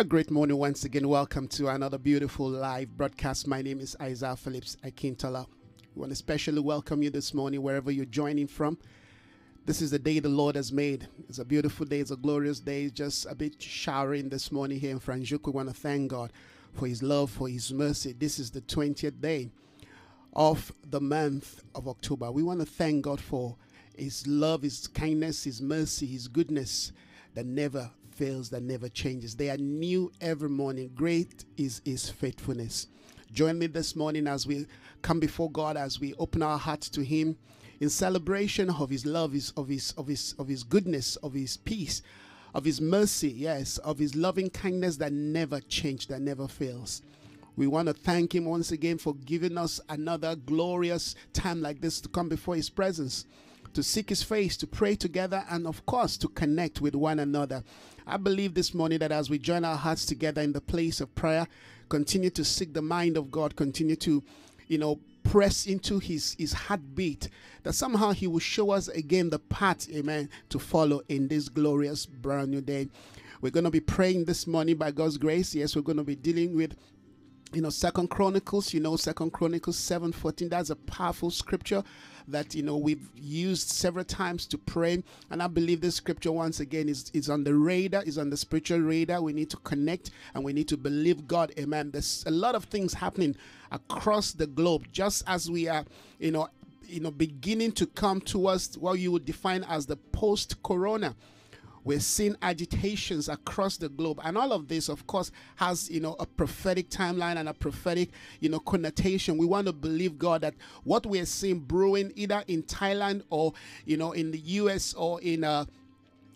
A great morning once again. Welcome to another beautiful live broadcast. My name is Isaiah Phillips Akintola. We want to especially welcome you this morning wherever you're joining from. This is the day the Lord has made. It's a beautiful day. It's a glorious day. It's just a bit showering this morning here in Franjuk. We want to thank God for His love, for His mercy. This is the 20th day of the month of October. We want to thank God for His love, His kindness, His mercy, His goodness that never fails, that never changes. They are new every morning. Great is His faithfulness. Join me this morning as we come before God, as we open our hearts to Him in celebration of His love, His of His of His of His goodness, of His peace, of His mercy, yes, of His loving kindness that never changes, that never fails. We want to thank Him once again for giving us another glorious time like this to come before His presence, to seek His face, to pray together, and of course, to connect with one another. I believe this morning that as we join our hearts together in the place of prayer, continue to seek the mind of God, continue to, you know, press into his his heartbeat that somehow he will show us again the path amen to follow in this glorious brand new day. We're going to be praying this morning by god's grace. Yes we're going to be dealing with you know second chronicles you know second chronicles 7 14 that's a powerful scripture that you know we've used several times to pray. And i believe this scripture once again is, is on the radar is on the spiritual radar. We need to connect and we need to believe god. Amen. There's a lot of things happening across the globe. Just as we are you know you know beginning to come towards what you would define as the post corona we're seeing agitations across the globe. And all of this of course has you know a prophetic timeline and a prophetic you know connotation. We want to believe god that what we're seeing brewing either in thailand or you know in the us or in uh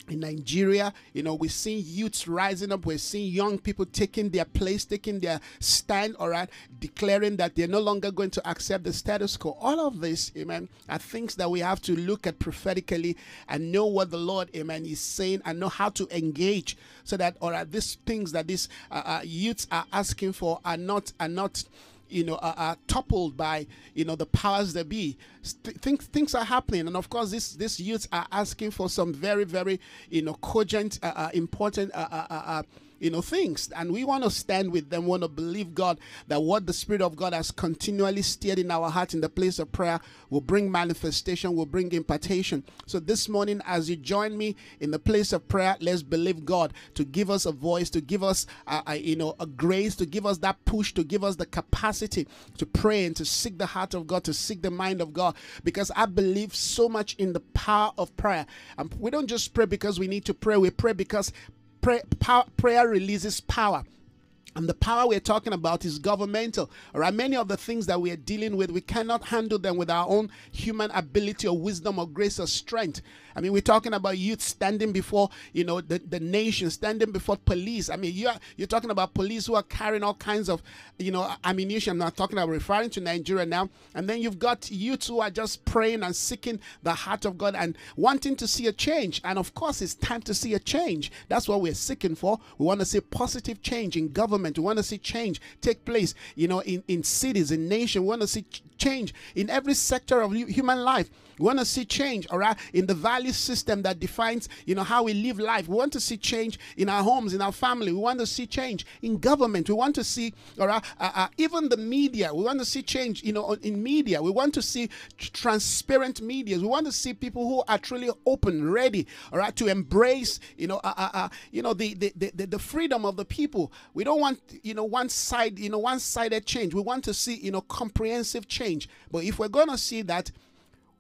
in Nigeria, you know, we're seeing youths rising up. We're seeing young people taking their place, taking their stand, all right, declaring that they're no longer going to accept the status quo. All of this, amen, are things that we have to look at prophetically and know what the Lord, amen, is saying and know how to engage so that, all right, these things that these uh, uh, youths are asking for are not, are not, you know, are, are, toppled by, you know, the powers that be. Th- things things are happening, and of course, this these youths are asking for some very, very, you know, cogent, uh, uh, important. Uh, you know things. And we want to stand with them. Want to believe god that what the spirit of god has continually stirred in our hearts in the place of prayer will bring manifestation will bring impartation. So this morning as you join me in the place of prayer let's believe god to give us a voice to give us a, a, you know a grace to give us that push to give us the capacity to pray and to seek the heart of god to seek the mind of god. Because i believe so much in the power of prayer. And we don't just pray because we need to pray. We pray because Power, prayer releases power. And the power we're talking about is governmental. All right, many of the things that we are dealing with, we cannot handle them with our own human ability or wisdom or grace or strength. I mean, we're talking about youth standing before, you know, the, the nation, standing before police. I mean, you're you're talking about police who are carrying all kinds of, you know, ammunition. I'm not talking about referring to Nigeria now. And then you've got youth who are just praying and seeking the heart of God and wanting to see a change. And of course, it's time to see a change. That's what we're seeking for. We want to see positive change in government. We want to see change take place, you know, in, in cities, in nation. We want to see change in every sector of human life. We want to see change, all right, in the value system that defines, you know, how we live life. We want to see change in our homes, in our family. We want to see change in government. We want to see, all right, uh, uh, even the media. We want to see change, you know, in media. We want to see transparent media. We want to see people who are truly open, ready, all right, to embrace, you know, uh, uh, uh you know, the, the the the freedom of the people. We don't want, you know, one side, you know, one-sided change. We want to see, you know, comprehensive change. But if we're going to see that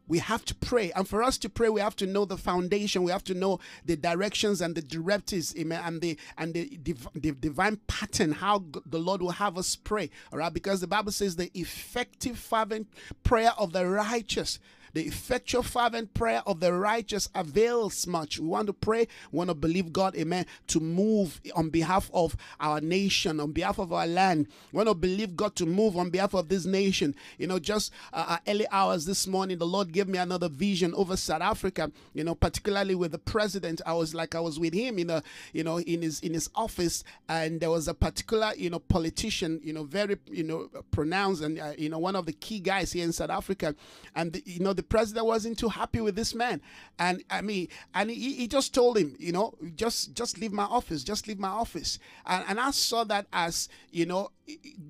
we have to pray and for us to pray we have to know the foundation we have to know the directions and the directives amen and the and the, div- the divine pattern how the lord will have us pray all right because the bible says the effective fervent prayer of the righteous the effectual fervent prayer of the righteous avails much. We want to pray, we want to believe God, amen, to move on behalf of our nation, on behalf of our land. We want to believe God to move on behalf of this nation. You know, just uh, uh, early hours this morning, the Lord gave me another vision over South Africa, you know, particularly with the president. I was like, I was with him in a, you know, in his, in his office, and there was a particular, you know, politician, you know, very, you know, pronounced and, uh, you know, one of the key guys here in South Africa. And, the, you know, the president wasn't too happy with this man, and I mean, and he, he just told him, you know, just just leave my office, just leave my office, and and I saw that as you know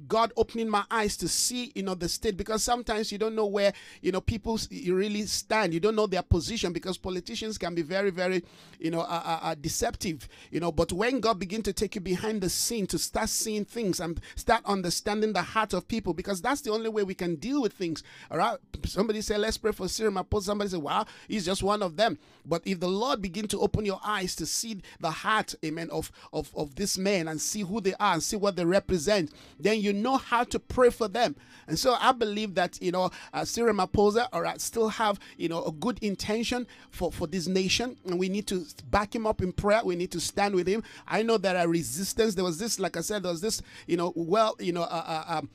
God opening my eyes to see, you know, the state because sometimes you don't know where, you know, people really stand. You don't know their position because politicians can be very, very, you know, uh, uh, deceptive, you know. But when God begin to take you behind the scene to start seeing things and start understanding the heart of people, because that's the only way we can deal with things. All right. Somebody say, let's pray for Cyril Ramaphosa. Somebody say, wow, he's just one of them. But if the Lord begin to open your eyes to see the heart, amen, of of of this man and see who they are and see what they represent then you know how to pray for them. And so I believe that, you know, uh, Cyril Ramaphosa, all right, still have, you know, a good intention for, for this nation. And we need to back him up in prayer. We need to stand with him. I know there are resistance. There was this, like I said, there was this, you know, well, you know, uh, uh, um,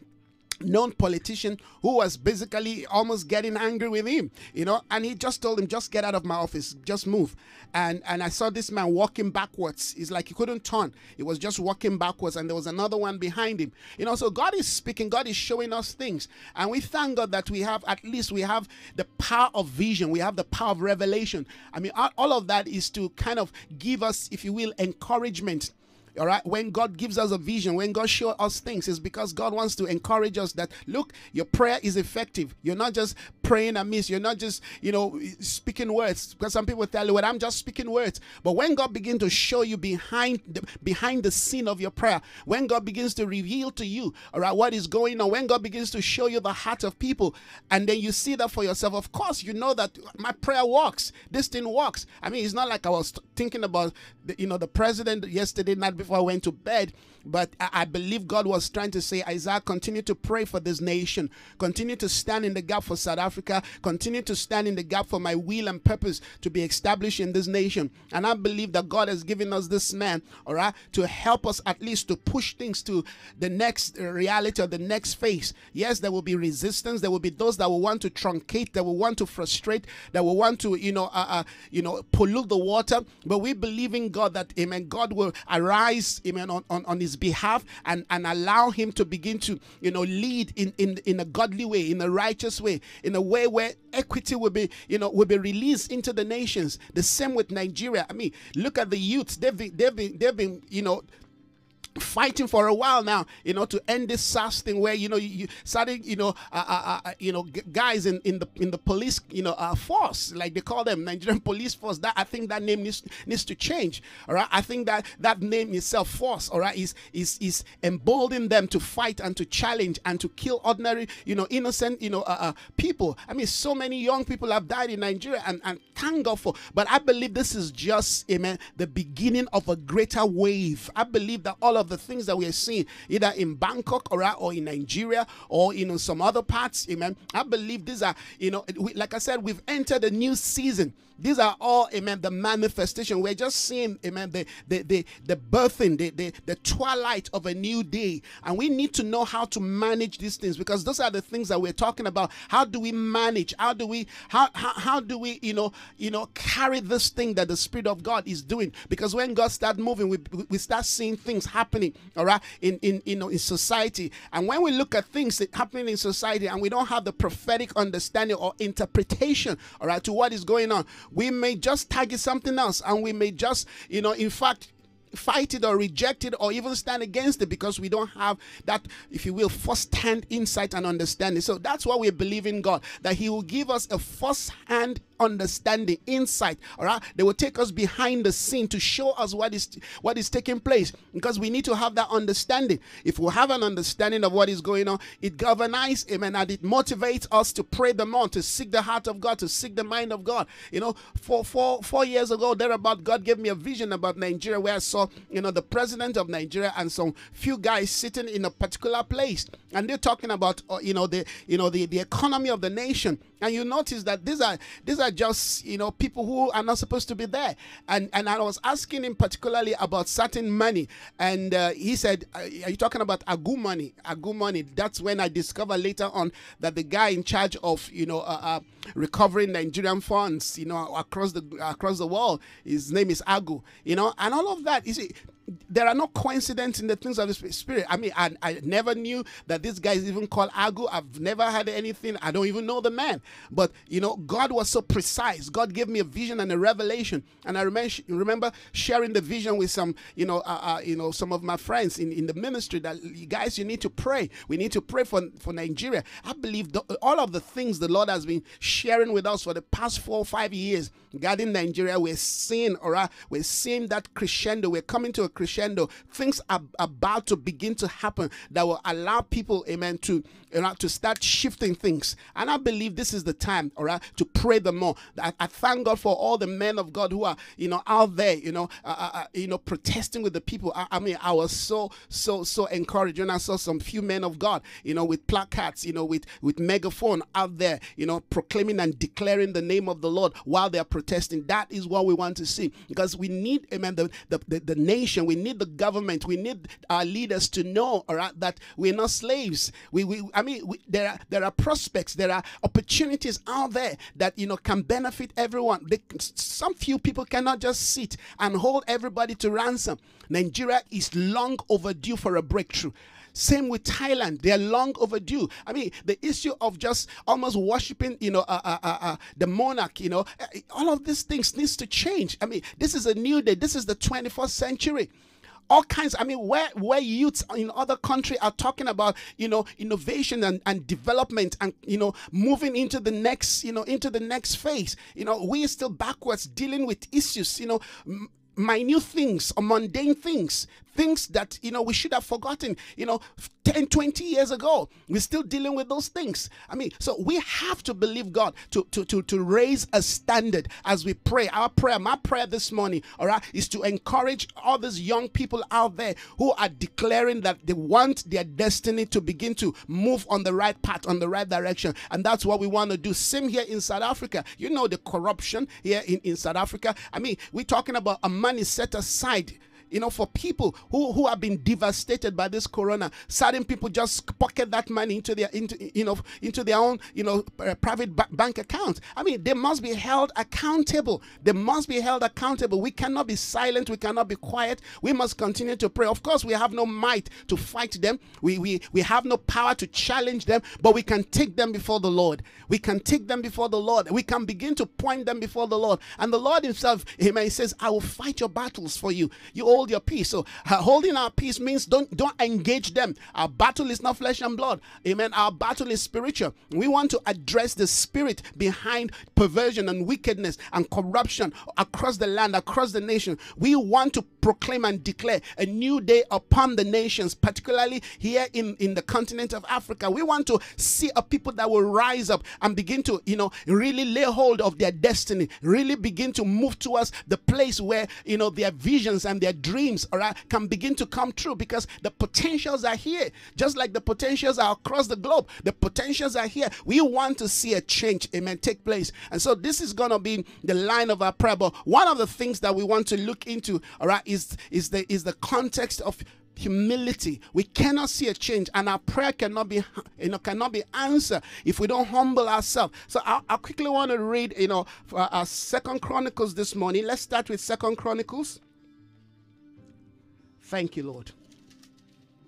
known politician who was basically almost getting angry with him you know and he just told him just get out of my office just move. And and i saw this man walking backwards. It's like he couldn't turn. He was just walking backwards and there was another one behind him. You know so god is speaking god is showing us things. And we thank god that we have at least we have the power of vision. We have the power of revelation. I mean all of that is to kind of give us if you will encouragement all right. When God gives us a vision, when God shows us things, it's because God wants to encourage us that look, your prayer is effective. You're not just praying amiss. You're not just, you know, speaking words. Because some people tell you, well, I'm just speaking words. But when God begins to show you behind the, behind the scene of your prayer, when God begins to reveal to you, all right, what is going on, when God begins to show you the heart of people, and then you see that for yourself, of course, you know that my prayer works. This thing works. I mean, it's not like I was thinking about, the, you know, the president yesterday night before I went to bed but I believe God was trying to say, Isaiah, continue to pray for this nation. Continue to stand in the gap for South Africa. Continue to stand in the gap for my will and purpose to be established in this nation. And I believe that God has given us this man, all right, to help us at least to push things to the next reality or the next phase. Yes, there will be resistance. There will be those that will want to truncate, that will want to frustrate, that will want to, you know, uh, uh, you know, pollute the water. But we believe in God that, amen, God will arise, amen, on, on, on his behalf and, and allow him to begin to, you know, lead in, in, in a godly way, in a righteous way, in a way where equity will be, you know, will be released into the nations. The same with Nigeria. I mean, look at the youths. They've been, they've been, they've been, you know, fighting for a while now, you know, to end this SARS thing where you know you, you you know, uh, uh, uh, you know, guys in, in the in the police, you know, uh, force like they call them Nigerian police force. That I think that name needs needs to change. All right, I think that that name itself, force, all right, is is is emboldening them to fight and to challenge and to kill ordinary, you know, innocent, you know, uh, uh, people. I mean, so many young people have died in Nigeria, and and thank God for. But I believe this is just, amen, the beginning of a greater wave. I believe that all of the things that we are seeing, either in Bangkok or, or in Nigeria or you know some other parts, amen. I believe these are, you know, like I said, we've entered a new season. These are all, amen, the manifestation. We're just seeing, amen, the the the, the birthing, the, the the twilight of a new day. And we need to know how to manage these things because those are the things that we're talking about. How do we manage? How do we how how, how do we, you know, you know, carry this thing that the Spirit of God is doing? Because when God starts moving, we we start seeing things happening, all right, in in you know in society. And when we look at things happening in society and we don't have the prophetic understanding or interpretation, all right, to what is going on, we may just target something else and we may just, you know, in fact, fight it or reject it or even stand against it because we don't have that, if you will, first hand insight and understanding. So that's why we believe in God, that He will give us a first hand understanding, insight. All right, they will take us behind the scene to show us what is what is taking place because we need to have that understanding. If we have an understanding of what is going on, it governs, amen, and it motivates us to pray the more, to seek the heart of God, to seek the mind of God. You know, for four four years ago, thereabout, God gave me a vision about Nigeria where I saw, you know, the president of Nigeria and some few guys sitting in a particular place, and they're talking about, uh, you know, the you know the the economy of the nation, and you notice that these are these are are just you know people who are not supposed to be there. And and i was asking him particularly about certain money. And uh, he said are you talking about agu money? Agu money. That's when i discovered later on that the guy in charge of you know uh, uh, recovering nigerian funds you know across the across the world his name is agu you know and all of that. You see there are no coincidences in the things of the spirit. I mean, I, I never knew that this guy is even called Agu. I've never had anything. I don't even know the man. But, you know, God was so precise. God gave me a vision and a revelation. And I remember, sharing the vision with some, you know, uh, uh, you know, some of my friends in, in the ministry that, you guys, you need to pray. We need to pray for, for Nigeria. I believe the, all of the things the Lord has been sharing with us for the past four or five years regarding Nigeria, we're seeing, all right, we're seeing that crescendo. We're coming to a crescendo. Things are about to begin to happen that will allow people, amen, to you know, to start shifting things. And I believe this is the time, all right, to pray the more. I, I thank God for all the men of God who are, you know, out there, you know, uh, uh, uh you know, protesting with the people. I, I, mean, I was so, so, so encouraged when I saw some few men of God, you know, with placards, you know, with with megaphone out there, you know, proclaiming and declaring the name of the Lord while they are. That is what we want to see because we need, amen, the, the, the, the nation, we need the government, we need our leaders to know, all right, that we're not slaves. We, we I mean, we, there are there are prospects, there are opportunities out there that you know can benefit everyone. They, some few people cannot just sit and hold everybody to ransom. Nigeria is long overdue for a breakthrough. Same with Thailand; they are long overdue. I mean, the issue of just almost worshiping, you know, uh, uh, uh, uh the monarch, you know, all of these things needs to change. I mean, this is a new day. This is the 21st century all kinds i mean where where youths in other country are talking about you know innovation and, and development and you know moving into the next you know into the next phase you know we're still backwards dealing with issues you know minute things or mundane things things that you know we should have forgotten. You know 10 20 years ago we're still dealing with those things. I mean so we have to believe god to to to, to raise a standard as we pray. Our prayer my prayer this morning all right is to encourage all these young people out there who are declaring that they want their destiny to begin to move on the right path on the right direction. And that's what we want to do. Same here in south africa. You know the corruption here in, in south africa. I mean we're talking about a money set aside you know, for people who, who have been devastated by this corona. Certain people just pocket that money into their into you know into their own you know uh, private ba- bank account. I mean, they must be held accountable. They must be held accountable. We cannot be silent. We cannot be quiet. We must continue to pray. Of course, we have no might to fight them. We we we have no power to challenge them, but we can take them before the Lord. We can take them before the Lord. We can begin to point them before the Lord. And the Lord Himself, He says, "I will fight your battles for you." You hold your peace. So uh, holding our peace means don't don't engage them. Our battle is not flesh and blood. Amen. Our battle is spiritual. We want to address the spirit behind perversion and wickedness and corruption across the land, across the nation. We want to proclaim and declare a new day upon the nations, particularly here in, in the continent of Africa. We want to see a people that will rise up and begin to, you know, really lay hold of their destiny, really begin to move towards the place where, you know, their visions and their dreams, all right, can begin to come true because the potentials are here, just like the potentials are across the globe. The potentials are here. We want to see a change, amen, take place. And so this is going to be the line of our prayer. But one of the things that we want to look into, all right, is, is, the, is the context of humility. We cannot see a change, and our prayer cannot be, you know, cannot be answered if we don't humble ourselves. So I, I quickly want to read, you know, our Second Chronicles this morning. Let's start with Second Chronicles. Thank you, Lord.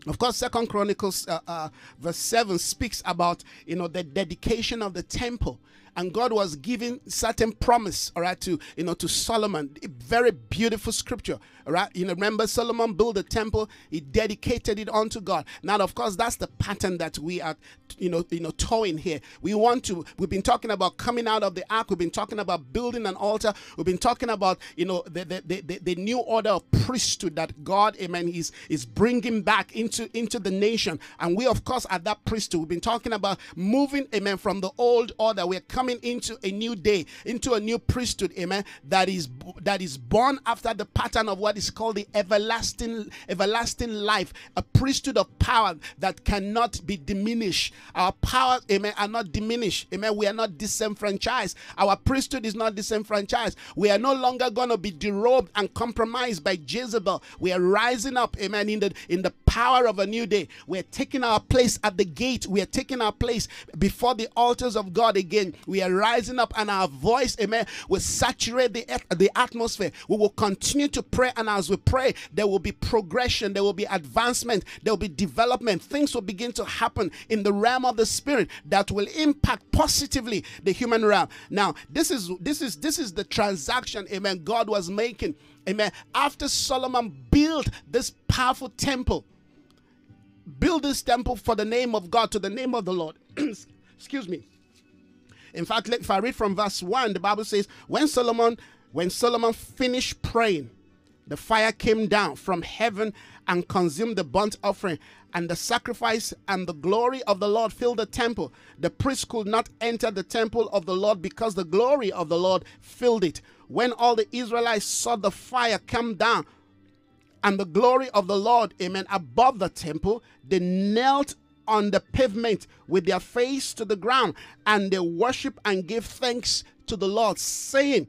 Of course, Second Chronicles uh, uh, verse seven speaks about you know the dedication of the temple and God was giving certain promise, all right, to you know to Solomon. A very beautiful scripture, all right. You know, remember Solomon built a temple, he dedicated it unto God. Now, of course, that's the pattern that we are, you know, you know, toeing here. We want to. We've been talking about coming out of the ark. We've been talking about building an altar. We've been talking about you know the the, the, the new order of priesthood that God, Amen, is is bringing back into into the nation. And we, of course, at that priesthood, we've been talking about moving, Amen, from the old order. We're coming coming into a new day, into a new priesthood, amen, that is that is born after the pattern of what is called the everlasting everlasting life, a priesthood of power that cannot be diminished. Our power, amen, are not diminished. Amen. We are not disenfranchised. Our priesthood is not disenfranchised. We are no longer going to be derobed and compromised by Jezebel. We are rising up, amen, in the in the power of a new day. We're taking our place at the gate. We are taking our place before the altars of God again We are rising up, and our voice, amen, will saturate the, the atmosphere. We will continue to pray, and as we pray, there will be progression, there will be advancement, there will be development. Things will begin to happen in the realm of the spirit that will impact positively the human realm. Now, this is this is this is the transaction, amen, God was making. Amen. After Solomon built this powerful temple, build this temple for the name of God, to the name of the Lord. Excuse me. In fact, if I read from verse 1, the Bible says, When Solomon, when Solomon finished praying, the fire came down from heaven and consumed the burnt offering, and the sacrifice and the glory of the Lord filled the temple. The priest could not enter the temple of the Lord because the glory of the Lord filled it. When all the Israelites saw the fire come down and the glory of the Lord, amen, above the temple, they knelt on the pavement with their face to the ground and they worship and give thanks to the Lord, saying,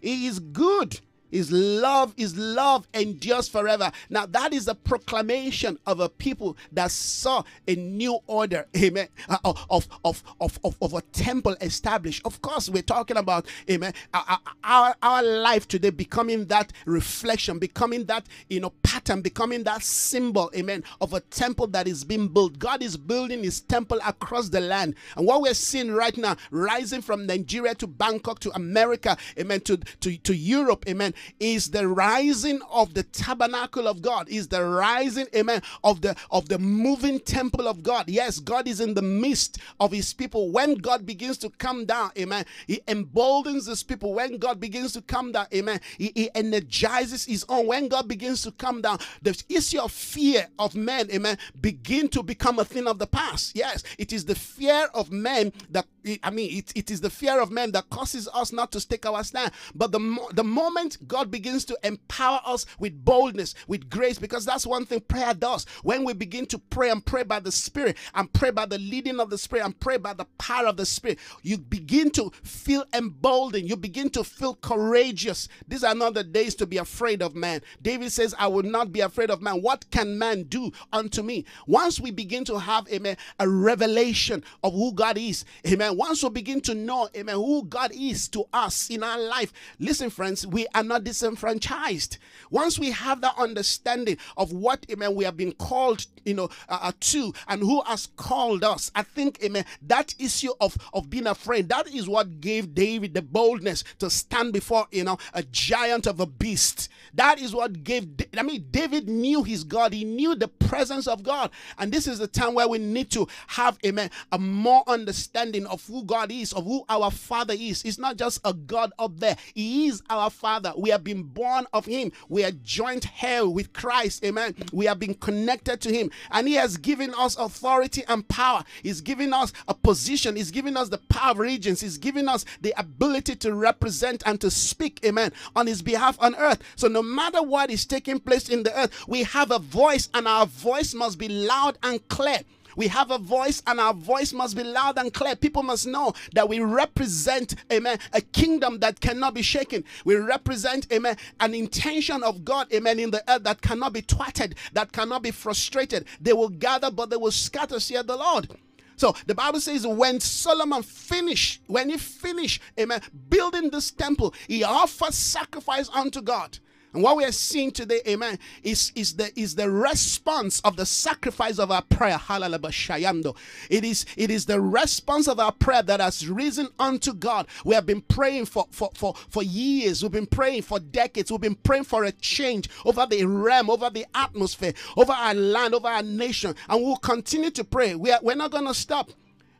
He is good his love, his love endures forever. Now, that is a proclamation of a people that saw a new order, amen, uh, of, of, of, of, of a temple established. Of course, we're talking about, amen, our, our, our life today becoming that reflection, becoming that, you know, pattern, becoming that symbol, amen, of a temple that is being built. God is building his temple across the land. And what we're seeing right now, rising from Nigeria to Bangkok to America, amen, to, to, to Europe, amen, is the rising of the tabernacle of God, is the rising, amen, of the of the moving temple of God. Yes, God is in the midst of his people. When God begins to come down, amen, he emboldens his people. When God begins to come down, amen, he, he energizes his own. When God begins to come down, the issue of fear of men, amen, begin to become a thing of the past. Yes, it is the fear of men that I mean, it, it is the fear of men that causes us not to take our stand. But the, mo- the moment God begins to empower us with boldness, with grace, because that's one thing prayer does. When we begin to pray and pray by the Spirit and pray by the leading of the Spirit and pray by the power of the Spirit, you begin to feel emboldened. You begin to feel courageous. These are not the days to be afraid of man. David says, I will not be afraid of man. What can man do unto me? Once we begin to have, amen, a revelation of who God is, amen once we begin to know, amen, who God is to us in our life, listen, friends, we are not disenfranchised. Once we have that understanding of what, amen, we have been called, you know, uh, uh, to and who has called us, I think, amen, that issue of, of being afraid, that is what gave David the boldness to stand before, you know, a giant of a beast. That is what gave, I mean, David knew his God. He knew the presence of God. And this is the time where we need to have, amen, a more understanding of who God is, of who our Father is. It's not just a God up there, He is our Father. We have been born of Him, we are joint heir with Christ. Amen. We have been connected to Him, and He has given us authority and power. He's given us a position, He's given us the power of regents, He's given us the ability to represent and to speak, amen, on His behalf on earth. So, no matter what is taking place in the earth, we have a voice, and our voice must be loud and clear. We have a voice, and our voice must be loud and clear. People must know that we represent, amen, a kingdom that cannot be shaken. We represent, amen, an intention of God, amen, in the earth that cannot be thwarted, that cannot be frustrated. They will gather, but they will scatter, said the Lord. So the Bible says when Solomon finished, when he finished, amen, building this temple, he offered sacrifice unto God. And what we are seeing today, amen, is, is, the, is the response of the sacrifice of our prayer. It is, it is the response of our prayer that has risen unto God. We have been praying for, for, for, for years. We've been praying for decades. We've been praying for a change over the realm, over the atmosphere, over our land, over our nation. And we'll continue to pray. We are, we're not going to stop.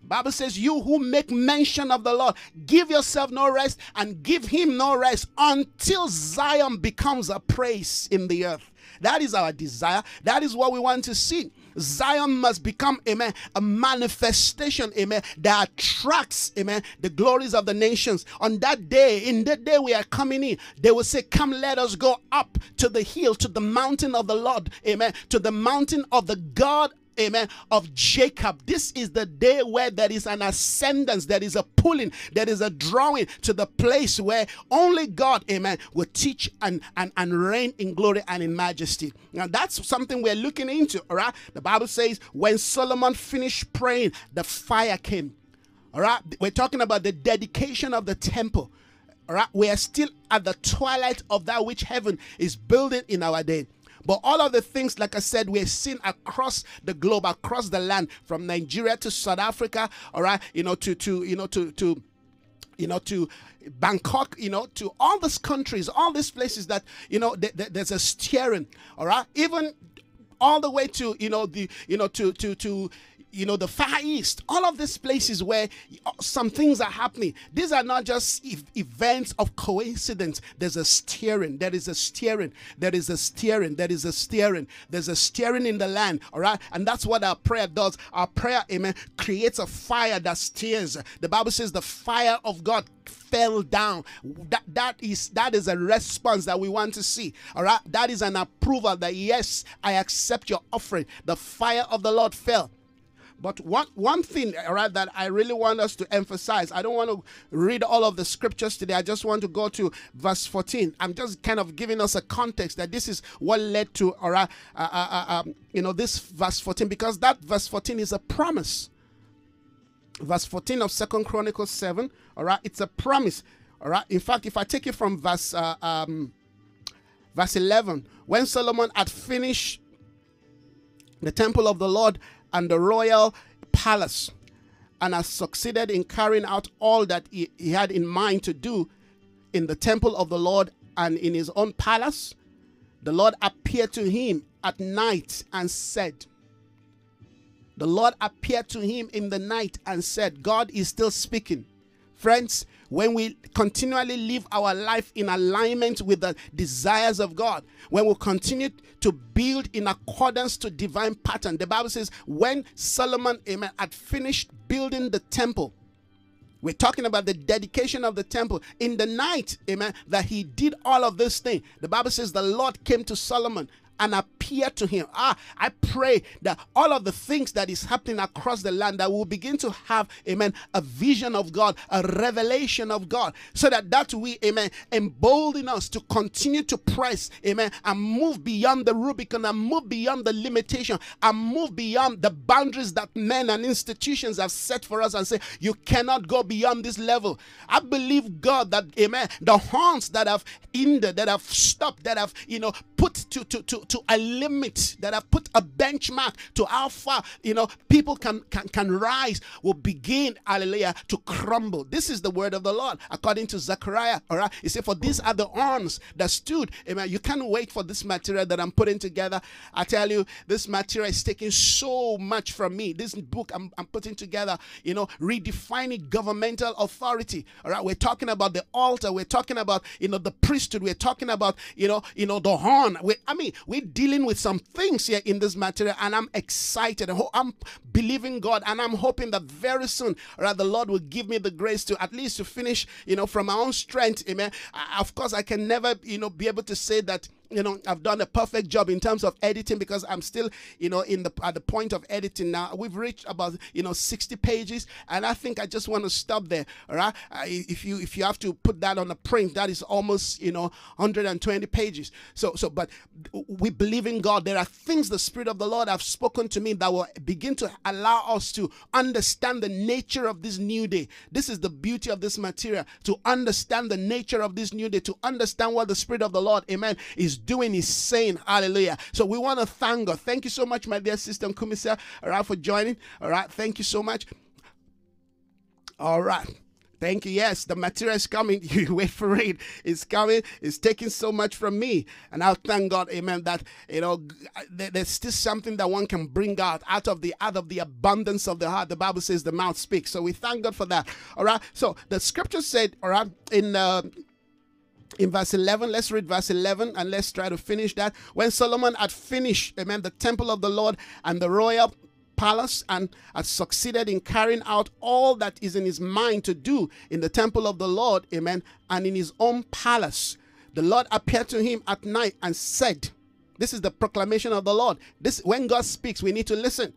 Bible says, You who make mention of the Lord, give yourself no rest and give him no rest until Zion becomes a praise in the earth. That is our desire. That is what we want to see. Zion must become, amen, a manifestation, amen, that attracts, amen, the glories of the nations. On that day, in that day we are coming in, they will say, Come, let us go up to the hill, to the mountain of the Lord, amen, to the mountain of the God amen, of Jacob. This is the day where there is an ascendance, there is a pulling, there is a drawing to the place where only God, amen, will teach and, and, and reign in glory and in majesty. Now, that's something we're looking into, all right? The Bible says, when Solomon finished praying, the fire came. All right, we're talking about the dedication of the temple. All right, we are still at the twilight of that which heaven is building in our day. But all of the things, like I said, we're seeing across the globe, across the land, from Nigeria to South Africa, all right, you know, to to you know to to you know to Bangkok, you know, to all these countries, all these places that you know th- th- there's a steering, all right, even all the way to you know the you know to to to you know, the Far East, all of these places where some things are happening. These are not just e- events of coincidence. There's a steering. There is a steering. There is a steering. There is a steering. There's a steering in the land. All right. And that's what our prayer does. Our prayer, amen, creates a fire that steers. The Bible says the fire of God fell down that that is that is a response that we want to see all right that is an approval that yes i accept your offering the fire of the lord fell but one one thing, right, that I really want us to emphasize. I don't want to read all of the scriptures today. I just want to go to verse 14. I'm just kind of giving us a context that this is what led to, all right, uh, uh, uh, um, you know, this verse 14 because that verse 14 is a promise. Verse 14 of Second Chronicles 7, all right, it's a promise. All right. In fact, if I take it from verse uh, um, verse 11, when Solomon had finished the temple of the Lord and the royal palace and has succeeded in carrying out all that he, he had in mind to do in the temple of the Lord and in his own palace, the Lord appeared to him at night and said, The Lord appeared to him in the night and said, God is still speaking. Friends, when we continually live our life in alignment with the desires of God, when we continue to build in accordance to divine pattern, the Bible says, when Solomon, amen, had finished building the temple, we're talking about the dedication of the temple in the night, amen, that he did all of this thing. The Bible says the Lord came to Solomon and appear to him. Ah, I pray that all of the things that is happening across the land that we'll begin to have, amen, a vision of God, a revelation of God, so that that we, amen, embolden us to continue to press, amen, and move beyond the Rubicon and move beyond the limitation and move beyond the boundaries that men and institutions have set for us and say, you cannot go beyond this level. I believe God that, amen, the horns that have hindered, that have stopped, that have, you know, put to, to, to, to a limit, that have put a benchmark to how far you know people can can, can rise, will begin, hallelujah, to crumble. This is the word of the Lord, according to Zechariah. All right, he said, For these are the arms that stood. Amen. You can't wait for this material that I'm putting together. I tell you, this material is taking so much from me. This book I'm, I'm putting together, you know, redefining governmental authority. All right, we're talking about the altar, we're talking about you know the priesthood, we're talking about you know, you know, the horn. We, I mean, we're dealing with some things here in this material, and I'm excited. I'm believing God, and I'm hoping that very soon, right, the Lord will give me the grace to at least to finish, you know, from my own strength. Amen. Of course, I can never, you know, be able to say that you know i've done a perfect job in terms of editing because i'm still you know in the at the point of editing now. We've reached about you know 60 pages and i think i just want to stop there all right if you if you have to put that on a print that is almost you know 120 pages. So so but we believe in god. There are things the spirit of the lord have spoken to me that will begin to allow us to understand the nature of this new day. This is the beauty of this material to understand the nature of this new day to understand what the spirit of the lord amen is doing is saying. Hallelujah. So we want to thank God. Thank you so much, my dear sister Kumisa, all right, for joining. All right. Thank you so much. All right. Thank you. Yes, the material is coming. You wait for it. It's coming. It's taking so much from me. And I'll thank God, amen, that, you know, there's still something that one can bring out out of the out of the abundance of the heart. The Bible says the mouth speaks. So we thank God for that. All right. So the scripture said, all right, in uh, in verse 11 let's read verse 11 and let's try to finish that. When solomon had finished amen the temple of the lord and the royal palace and had succeeded in carrying out all that is in his mind to do in the temple of the lord amen and in his own palace the lord appeared to him at night and said this is the proclamation of the lord. This when god speaks we need to listen.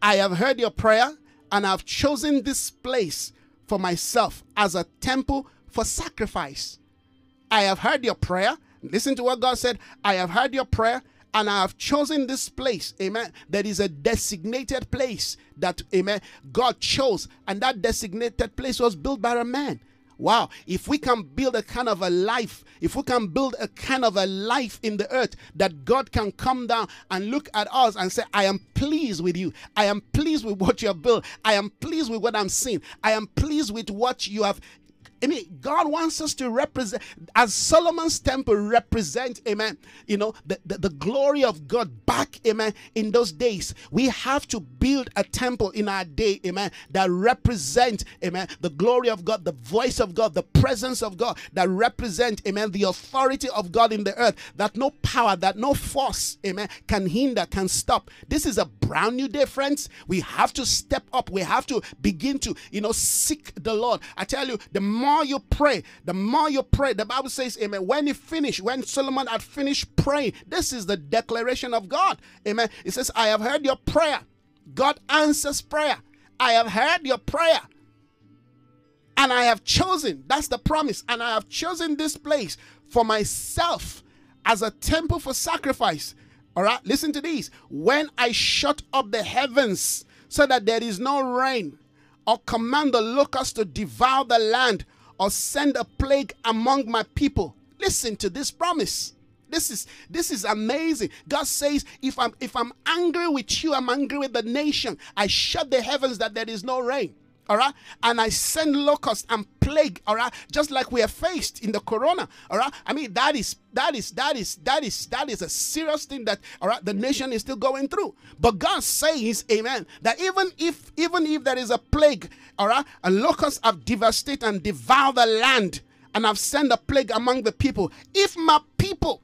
I have heard your prayer and i've chosen this place for myself as a temple for sacrifice I have heard your prayer. Listen to what God said. I have heard your prayer. and I have chosen this place, amen. That is a designated place that, amen, God chose, and that designated place was built by a man. Wow, if we can build a kind of a life, if we can build a kind of a life in the earth that God can come down and look at us and say, I am pleased with you. I am pleased with what you have built. I am pleased with what I'm seeing. I am pleased with what you have I mean, God wants us to represent, as Solomon's temple represent, amen, you know, the, the, the, glory of God back, amen, in those days. We have to build a temple in our day, amen, that represent, amen, the glory of God, the voice of God, the presence of God, that represent, amen, the authority of God in the earth, that no power, that no force, amen, can hinder, can stop. This is a brand new day, friends. We have to step up. We have to begin to, you know, seek the Lord. I tell you, the more more you pray, the more you pray, the Bible says, Amen. When he finished, when Solomon had finished praying, this is the declaration of God. Amen. It says, I have heard your prayer. God answers prayer. I have heard your prayer. And I have chosen, that's the promise, and I have chosen this place for myself as a temple for sacrifice. All right, listen to these. When I shut up the heavens so that there is no rain, or command the locusts to devour the land, or send a plague among my people. Listen to this promise. This is this is amazing. God says, if I'm if I'm angry with you, I'm angry with the nation. I shut the heavens that there is no rain all right? And i send locusts and plague all right? Just like we are faced in the corona all right? I mean that is that is that is that is that is a serious thing that all right the nation is still going through. But god says amen that even if even if there is a plague all right a locusts have devastated and devoured the land and have sent a plague among the people if my people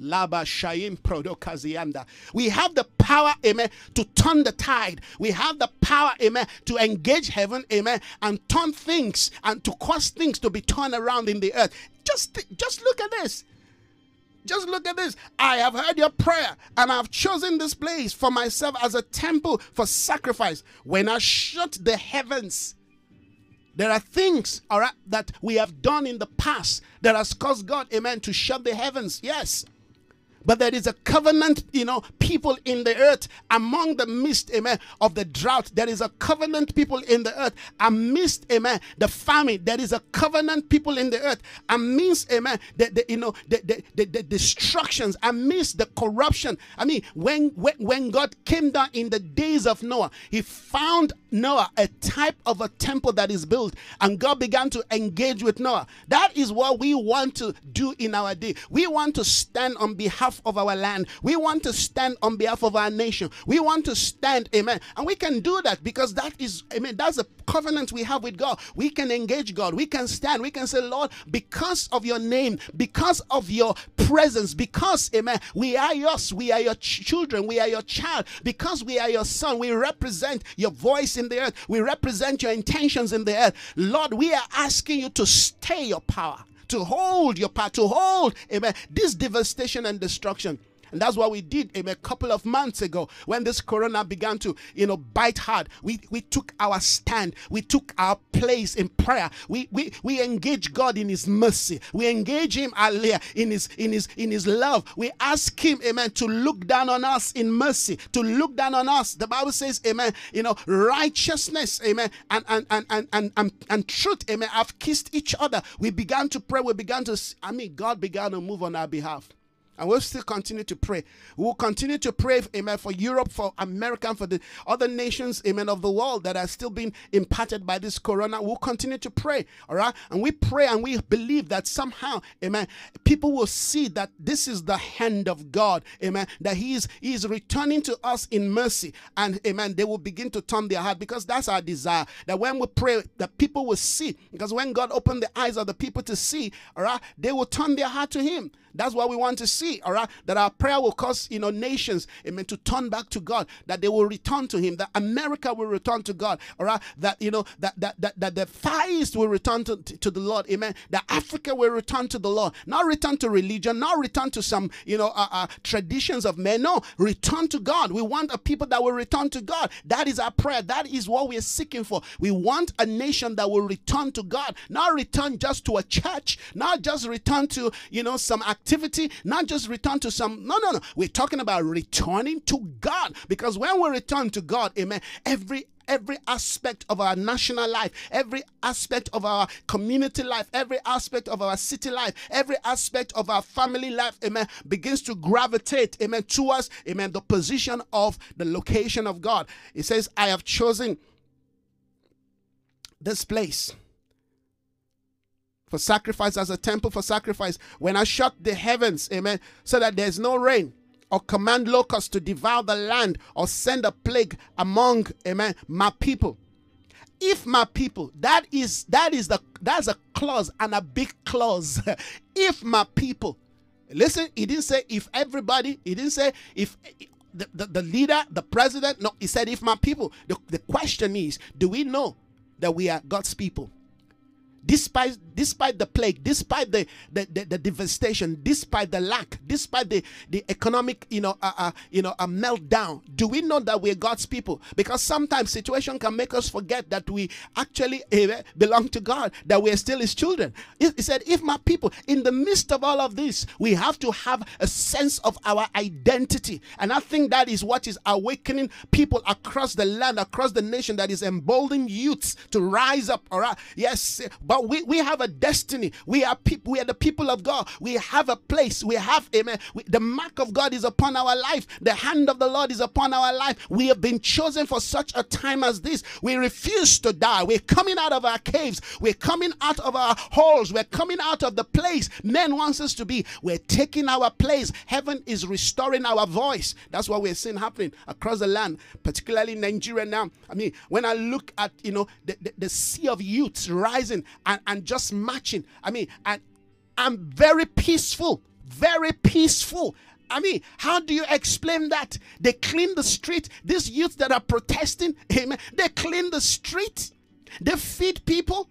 Laba Shaim Prodokazianda. We have the power, amen, to turn the tide. We have the power, amen, to engage heaven, amen, and turn things and to cause things to be turned around in the earth. Just, just look at this. Just look at this. I have heard your prayer and I've chosen this place for myself as a temple for sacrifice. When I shut the heavens, there are things, all right, that we have done in the past that has caused God, amen, to shut the heavens. Yes. But there is a covenant, you know, people in the earth among the mist, amen, of the drought. There is a covenant people in the earth amidst, amen, the famine. There is a covenant people in the earth amidst, amen, the, the you know, the, the, the, the destructions, amidst the corruption. I mean, when, when, when God came down in the days of Noah, he found Noah a type of a temple that is built, and God began to engage with Noah. That is what we want to do in our day. We want to stand on behalf of our land. We want to stand on behalf of our nation. We want to stand, amen. And we can do that because that is, amen, that's a covenant we have with God. We can engage God. We can stand. We can say, Lord, because of your name, because of your presence, because, amen, we are yours. We are your children. We are your child. Because we are your son, we represent your voice in the earth. We represent your intentions in the earth. Lord, we are asking you to stay your power to hold your power, to hold, amen, this devastation and destruction. And that's what we did um, a couple of months ago when this corona began to, you know, bite hard. We we took our stand. We took our place in prayer. We we we engage God in his mercy. We engage him earlier in his in his in his love. We ask him, amen, to look down on us in mercy, to look down on us. The Bible says, amen, you know, righteousness, amen, and and and and and, and, and truth, amen, have kissed each other. We began to pray. We began to I mean, God began to move on our behalf. And we'll still continue to pray. We'll continue to pray, amen, for Europe, for America, for the other nations, amen, of the world that are still being impacted by this corona. We'll continue to pray, all right? And we pray and we believe that somehow, amen, people will see that this is the hand of God, amen, that He is, he is returning to us in mercy. And, amen, they will begin to turn their heart because that's our desire. That when we pray, that people will see. Because when God opened the eyes of the people to see, all right, they will turn their heart to Him. That's what we want to see, all right? That our prayer will cause, you know, nations, amen, to turn back to God, that they will return to Him, that America will return to God, all right? That, you know, that that that, that the Far East will return to, to the Lord, amen. That Africa will return to the Lord, not return to religion, not return to some, you know, uh, uh, traditions of men. No, return to God. We want a people that will return to God. That is our prayer. That is what we are seeking for. We want a nation that will return to God, not return just to a church, not just return to, you know, some activity, not just return to some. No, no, no. We're talking about returning to God because when we return to God, amen, every every aspect of our national life, every aspect of our community life, every aspect of our city life, every aspect of our family life, amen, begins to gravitate, amen, towards, amen, the position of the location of God. It says, I have chosen this place for sacrifice as a temple for sacrifice. When I shut the heavens, amen, so that there's no rain, or command locusts to devour the land or send a plague among amen my people. If my people that is that is the that's a clause and a big clause. If my people listen he didn't say if everybody he didn't say if the, the, the leader the president no he said if my people. The, the question is do we know that we are god's people despite despite the plague despite the the, the, the devastation despite the lack despite the the economic you know uh, uh, you know a meltdown do we know that we're god's people? Because sometimes situation can make us forget that we actually uh, belong to god that we're still his children. He, said if my people in the midst of all of this we have to have a sense of our identity. And i think that is what is awakening people across the land across the nation that is emboldening youths to rise up all right? Yes but we, we have a destiny. We are people. We are the people of God. We have a place. We have, amen. We, the mark of God is upon our life. The hand of the Lord is upon our life. We have been chosen for such a time as this. We refuse to die. We're coming out of our caves. We're coming out of our holes. We're coming out of the place men wants us to be. We're taking our place. Heaven is restoring our voice. That's what we're seeing happening across the land, particularly Nigeria now. I mean, when I look at, you know, the, the, the sea of youths rising, and, and just matching. I mean, and I'm very peaceful, very peaceful. I mean, how do you explain that? They clean the street. These youths that are protesting, amen, they clean the street. They feed people.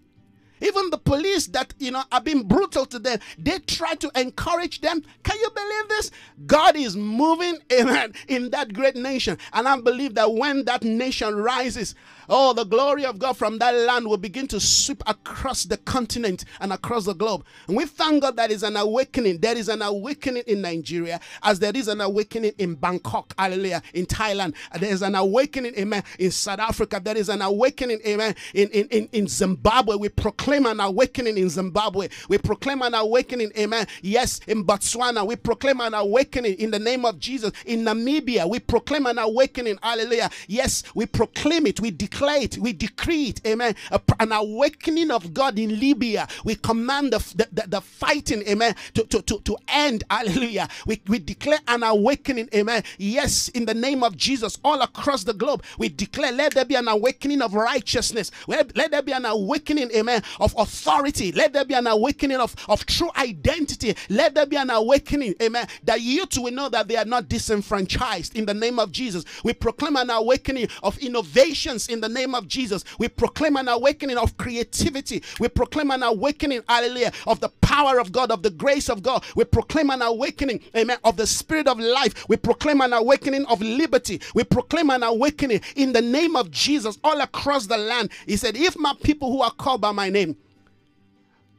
Even the police that you know are being brutal to them, they try to encourage them. Can you believe this? God is moving amen, in that great nation. And I believe that when that nation rises, Oh, the glory of God from that land will begin to sweep across the continent and across the globe. And we thank God that is an awakening. There is an awakening in Nigeria, as there is an awakening in Bangkok, hallelujah, in Thailand. There is an awakening, amen, in South Africa. There is an awakening, amen, in, in, in, in Zimbabwe. We proclaim an awakening in Zimbabwe. We proclaim an awakening, amen. Yes, in Botswana. We proclaim an awakening in the name of Jesus. In Namibia, we proclaim an awakening, hallelujah. Yes, we proclaim it. We declare declare it, we decree it, amen. An awakening of God in Libya. We command the, the, the fighting, amen, to, to, to, to end, hallelujah. We, we declare an awakening, amen. Yes, in the name of Jesus, all across the globe, we declare, let there be an awakening of righteousness. Let, let there be an awakening, amen, of authority. Let there be an awakening of, of true identity. Let there be an awakening, amen, that you too will know that they are not disenfranchised in the name of Jesus. We proclaim an awakening of innovations in the the name of Jesus. We proclaim an awakening of creativity. We proclaim an awakening, hallelujah, of the power of God, of the grace of God. We proclaim an awakening, amen, of the spirit of life. We proclaim an awakening of liberty. We proclaim an awakening in the name of Jesus all across the land. He said, If my people who are called by my name,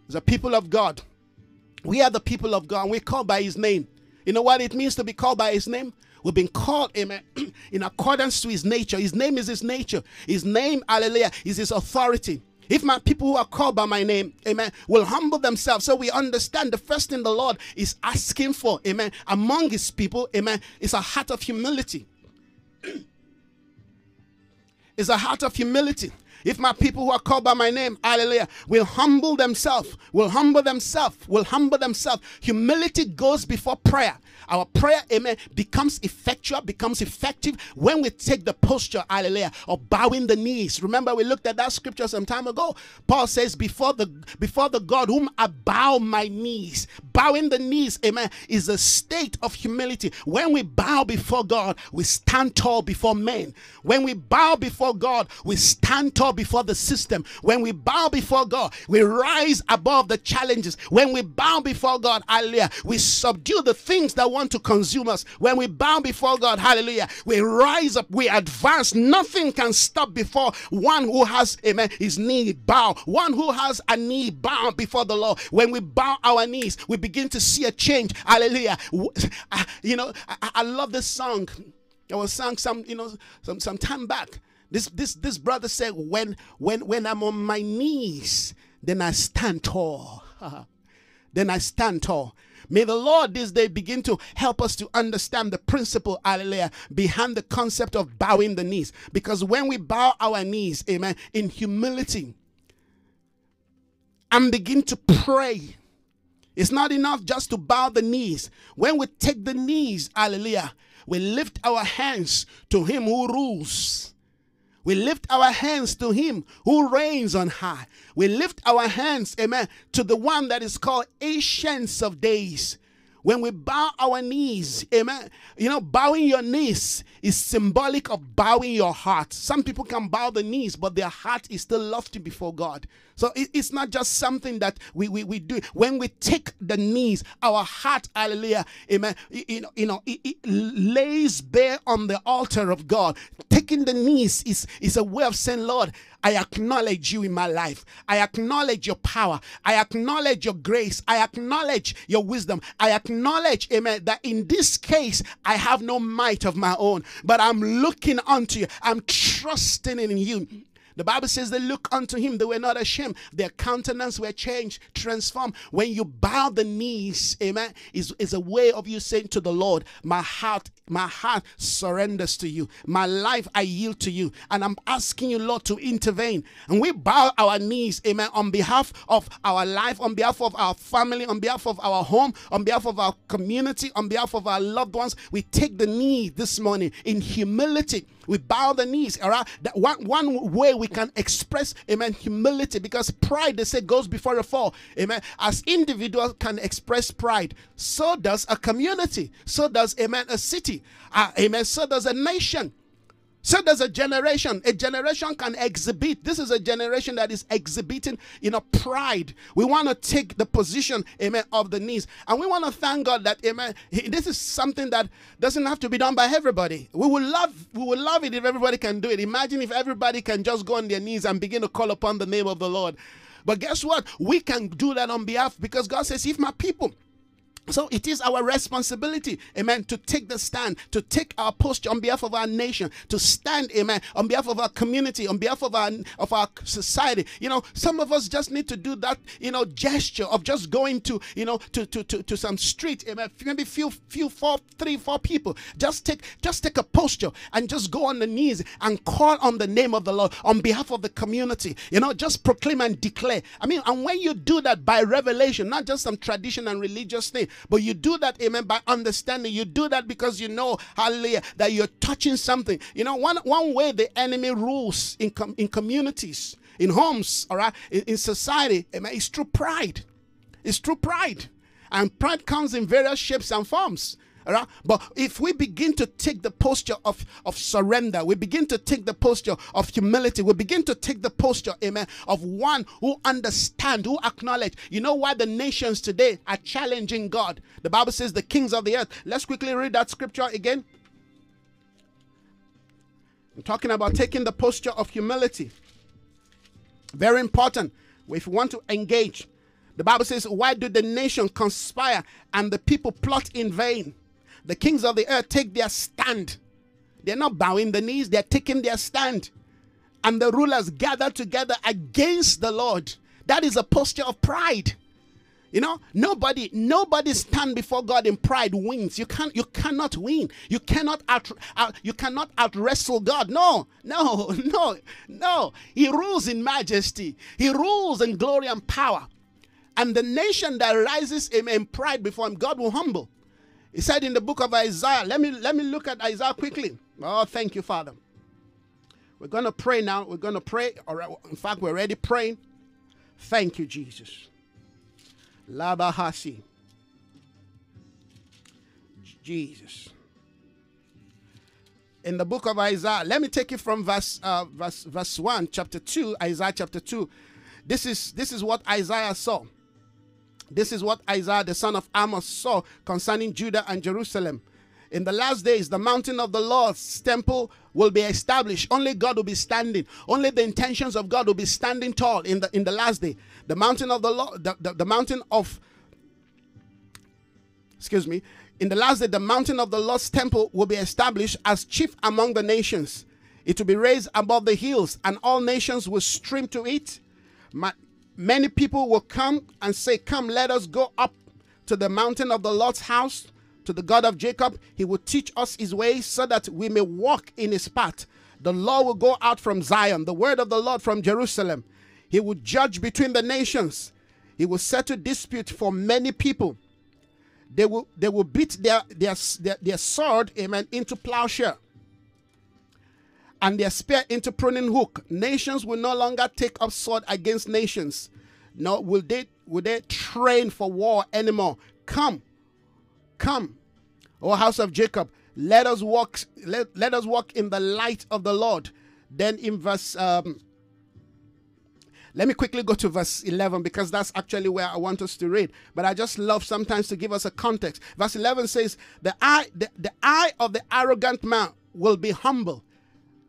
the people of God, we are the people of God, and we're called by his name. You know what it means to be called by his name? We've been called, amen, in accordance to his nature. His name is his nature. His name, hallelujah, is his authority. If my people who are called by my name, amen, will humble themselves. So we understand the first thing the Lord is asking for, amen, among his people, amen, is a heart of humility. is a heart of humility. If my people who are called by my name, hallelujah, will humble themselves, will humble themselves, will humble themselves. Humility goes before prayer. Our prayer, amen, becomes effectual, becomes effective when we take the posture, hallelujah, of bowing the knees. Remember, we looked at that scripture some time ago. Paul says, Before the before the God whom I bow my knees. Bowing the knees, amen, is a state of humility. When we bow before God, we stand tall before men. When we bow before God, we stand tall before the system, when we bow before God, we rise above the challenges. When we bow before God, hallelujah, we subdue the things that want to consume us. When we bow before God, hallelujah, we rise up, we advance. Nothing can stop before one who has, amen, his knee bow, one who has a knee bow before the Lord. When we bow our knees, we begin to see a change. Hallelujah. You know, I, I love this song. I was sung some, you know, some, some time back. This this this brother said, when when when I'm on my knees, then I stand tall. then I stand tall. May the Lord this day begin to help us to understand the principle, hallelujah, behind the concept of bowing the knees. Because when we bow our knees, amen, in humility and begin to pray, it's not enough just to bow the knees. When we take the knees, hallelujah, we lift our hands to Him who rules. We lift our hands to Him who reigns on high. We lift our hands, amen, to the one that is called Ancients of Days. When we bow our knees, amen. You know, bowing your knees is symbolic of bowing your heart. Some people can bow the knees, but their heart is still lofty before God. So it, it's not just something that we, we, we do. When we take the knees, our heart, hallelujah, amen, you know, you know it, it lays bare on the altar of God. Taking the knees is, is a way of saying, Lord, I acknowledge you in my life. I acknowledge your power. I acknowledge your grace. I acknowledge your wisdom. I acknowledge, amen, that in this case, I have no might of my own, but I'm looking unto you. I'm trusting in you. The Bible says they look unto him, they were not ashamed. Their countenance were changed, transformed. When you bow the knees, amen, is, is a way of you saying to the Lord, My heart, my heart surrenders to you. My life I yield to you. And I'm asking you, Lord, to intervene. And we bow our knees, amen, on behalf of our life, on behalf of our family, on behalf of our home, on behalf of our community, on behalf of our loved ones. We take the knee this morning in humility we bow the knees. All right. That one, one way we can express, amen, humility because pride, they say, goes before a fall. Amen. As individuals can express pride, so does a community. So does, amen, a city. Uh, amen. So does a nation. So there's a generation. A generation can exhibit. This is a generation that is exhibiting, you know, pride. We want to take the position, amen, of the knees. And we want to thank God that, amen, this is something that doesn't have to be done by everybody. We would love, we would love it if everybody can do it. Imagine if everybody can just go on their knees and begin to call upon the name of the Lord. But guess what? We can do that on behalf because God says, if my people so it is our responsibility, amen, to take the stand, to take our posture on behalf of our nation, to stand, amen, on behalf of our community, on behalf of our of our society. You know, some of us just need to do that, you know, gesture of just going to, you know, to to to, to some street, amen. Maybe few few four, three, four people. Just take just take a posture and just go on the knees and call on the name of the Lord on behalf of the community. You know, just proclaim and declare. I mean, and when you do that by revelation, not just some tradition and religious thing, but you do that, amen, by understanding. You do that because you know, hallelujah, that you're touching something. You know, one, one way the enemy rules in, com- in communities, in homes, all right, in, in society, amen, is through pride. It's through pride. And pride comes in various shapes and forms. Right? But if we begin to take the posture of, of surrender, we begin to take the posture of humility, we begin to take the posture, amen, of one who understand, who acknowledge. You know why the nations today are challenging God? The Bible says the kings of the earth. Let's quickly read that scripture again. I'm talking about taking the posture of humility. Very important if we want to engage. The Bible says, Why do the nation conspire and the people plot in vain? The kings of the earth take their stand. They're not bowing the knees, they're taking their stand. And the rulers gather together against the Lord. That is a posture of pride. You know, nobody, nobody stand before God in pride wins. You can't, you cannot win. You cannot out, out, you cannot out wrestle God. No, no, no, no. He rules in majesty. He rules in glory and power. And the nation that rises in pride before him, God will humble. He said in the book of Isaiah, let me let me look at Isaiah quickly. Oh, thank you, Father. We're to pray now. We're to pray. In fact, we're already praying. Thank you, Jesus. Labahasi. Jesus. in the book of Isaiah. Let me take it from verse uh, verse verse one, chapter two, Isaiah chapter two. This is this is what Isaiah saw. This is what Isaiah the son of Amos saw concerning Judah and Jerusalem. In the last days, the mountain of the Lord's temple will be established. Only God will be standing. Only the intentions of God will be standing tall in the in the last day. The mountain of the Lord, the, the, the mountain of excuse me, in the last day, the mountain of the Lord's temple will be established as chief among the nations. It will be raised above the hills, and all nations will stream to it. My, many people will come and say, Come, let us go up to the mountain of the Lord's house, to the God of Jacob. He will teach us his ways so that we may walk in his path. The law will go out from Zion, the word of the Lord from Jerusalem. He will judge between the nations. He will settle dispute for many people they will they will beat their their their, their sword amen into plowshare and their spear into pruning hook nations will no longer take up sword against nations nor will they will they train for war anymore come come o house of jacob let us walk let, let us walk in the light of the lord then in verse um, let me quickly go to verse 11 because that's actually where I want us to read. But I just love sometimes to give us a context. Verse 11 says, The eye, the, the eye of the arrogant man will be humble.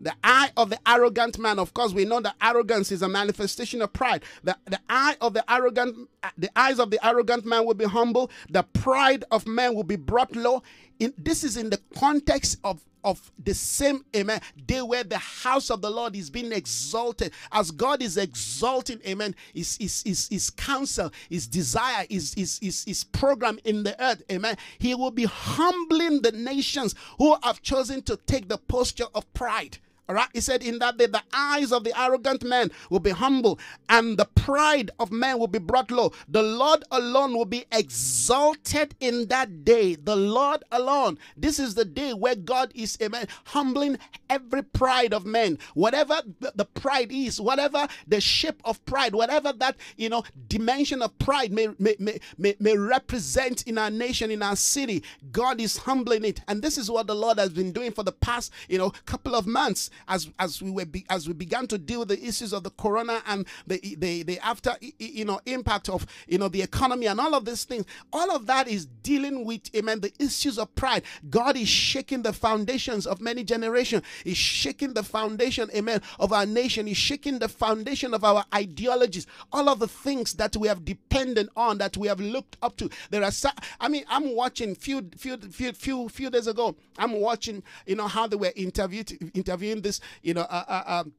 The eye of the arrogant man, of course, we know that arrogance is a manifestation of pride. The, the eye of the arrogant, the eyes of the arrogant man will be humble. The pride of man will be brought low. In, this is in the context of of the same amen day where the house of the lord is being exalted as god is exalting amen his his his, his counsel his desire his, his his his program in the earth amen he will be humbling the nations who have chosen to take the posture of pride all right, he said, In that day, the eyes of the arrogant man will be humble, and the pride of man will be brought low. The Lord alone will be exalted in that day. The Lord alone. This is the day where God is, amen, humbling every pride of men. Whatever the pride is, whatever the shape of pride, whatever that, you know, dimension of pride may, may, may, may represent in our nation, in our city, God is humbling it. And this is what the Lord has been doing for the past, you know, couple of months as as we were be, as we began to deal with the issues of the corona and the the the after you know impact of you know the economy and all of these things all of that is dealing with amen the issues of pride. God is shaking the foundations of many generations. He's shaking the foundation amen of our nation. He's shaking the foundation of our ideologies. All of the things that we have depended on that we have looked up to. There are i mean i'm watching few few few few few days ago i'm watching you know how they were interviewed interviewing this you know, uh, uh, um,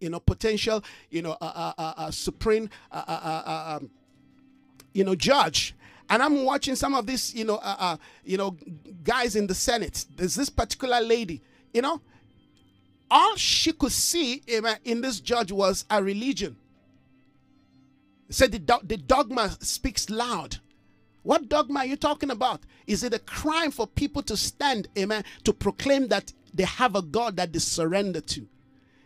you know, potential, you know, uh, uh, uh supreme, um, you know, judge. And I'm watching some of these, you know, you know, guys in the Senate. There's this particular lady, you know, all she could see in this judge was a religion. Said the, the dogma speaks loud. What dogma are you talking about? Is it a crime for people to stand, amen, to proclaim that they have a God that they surrender to.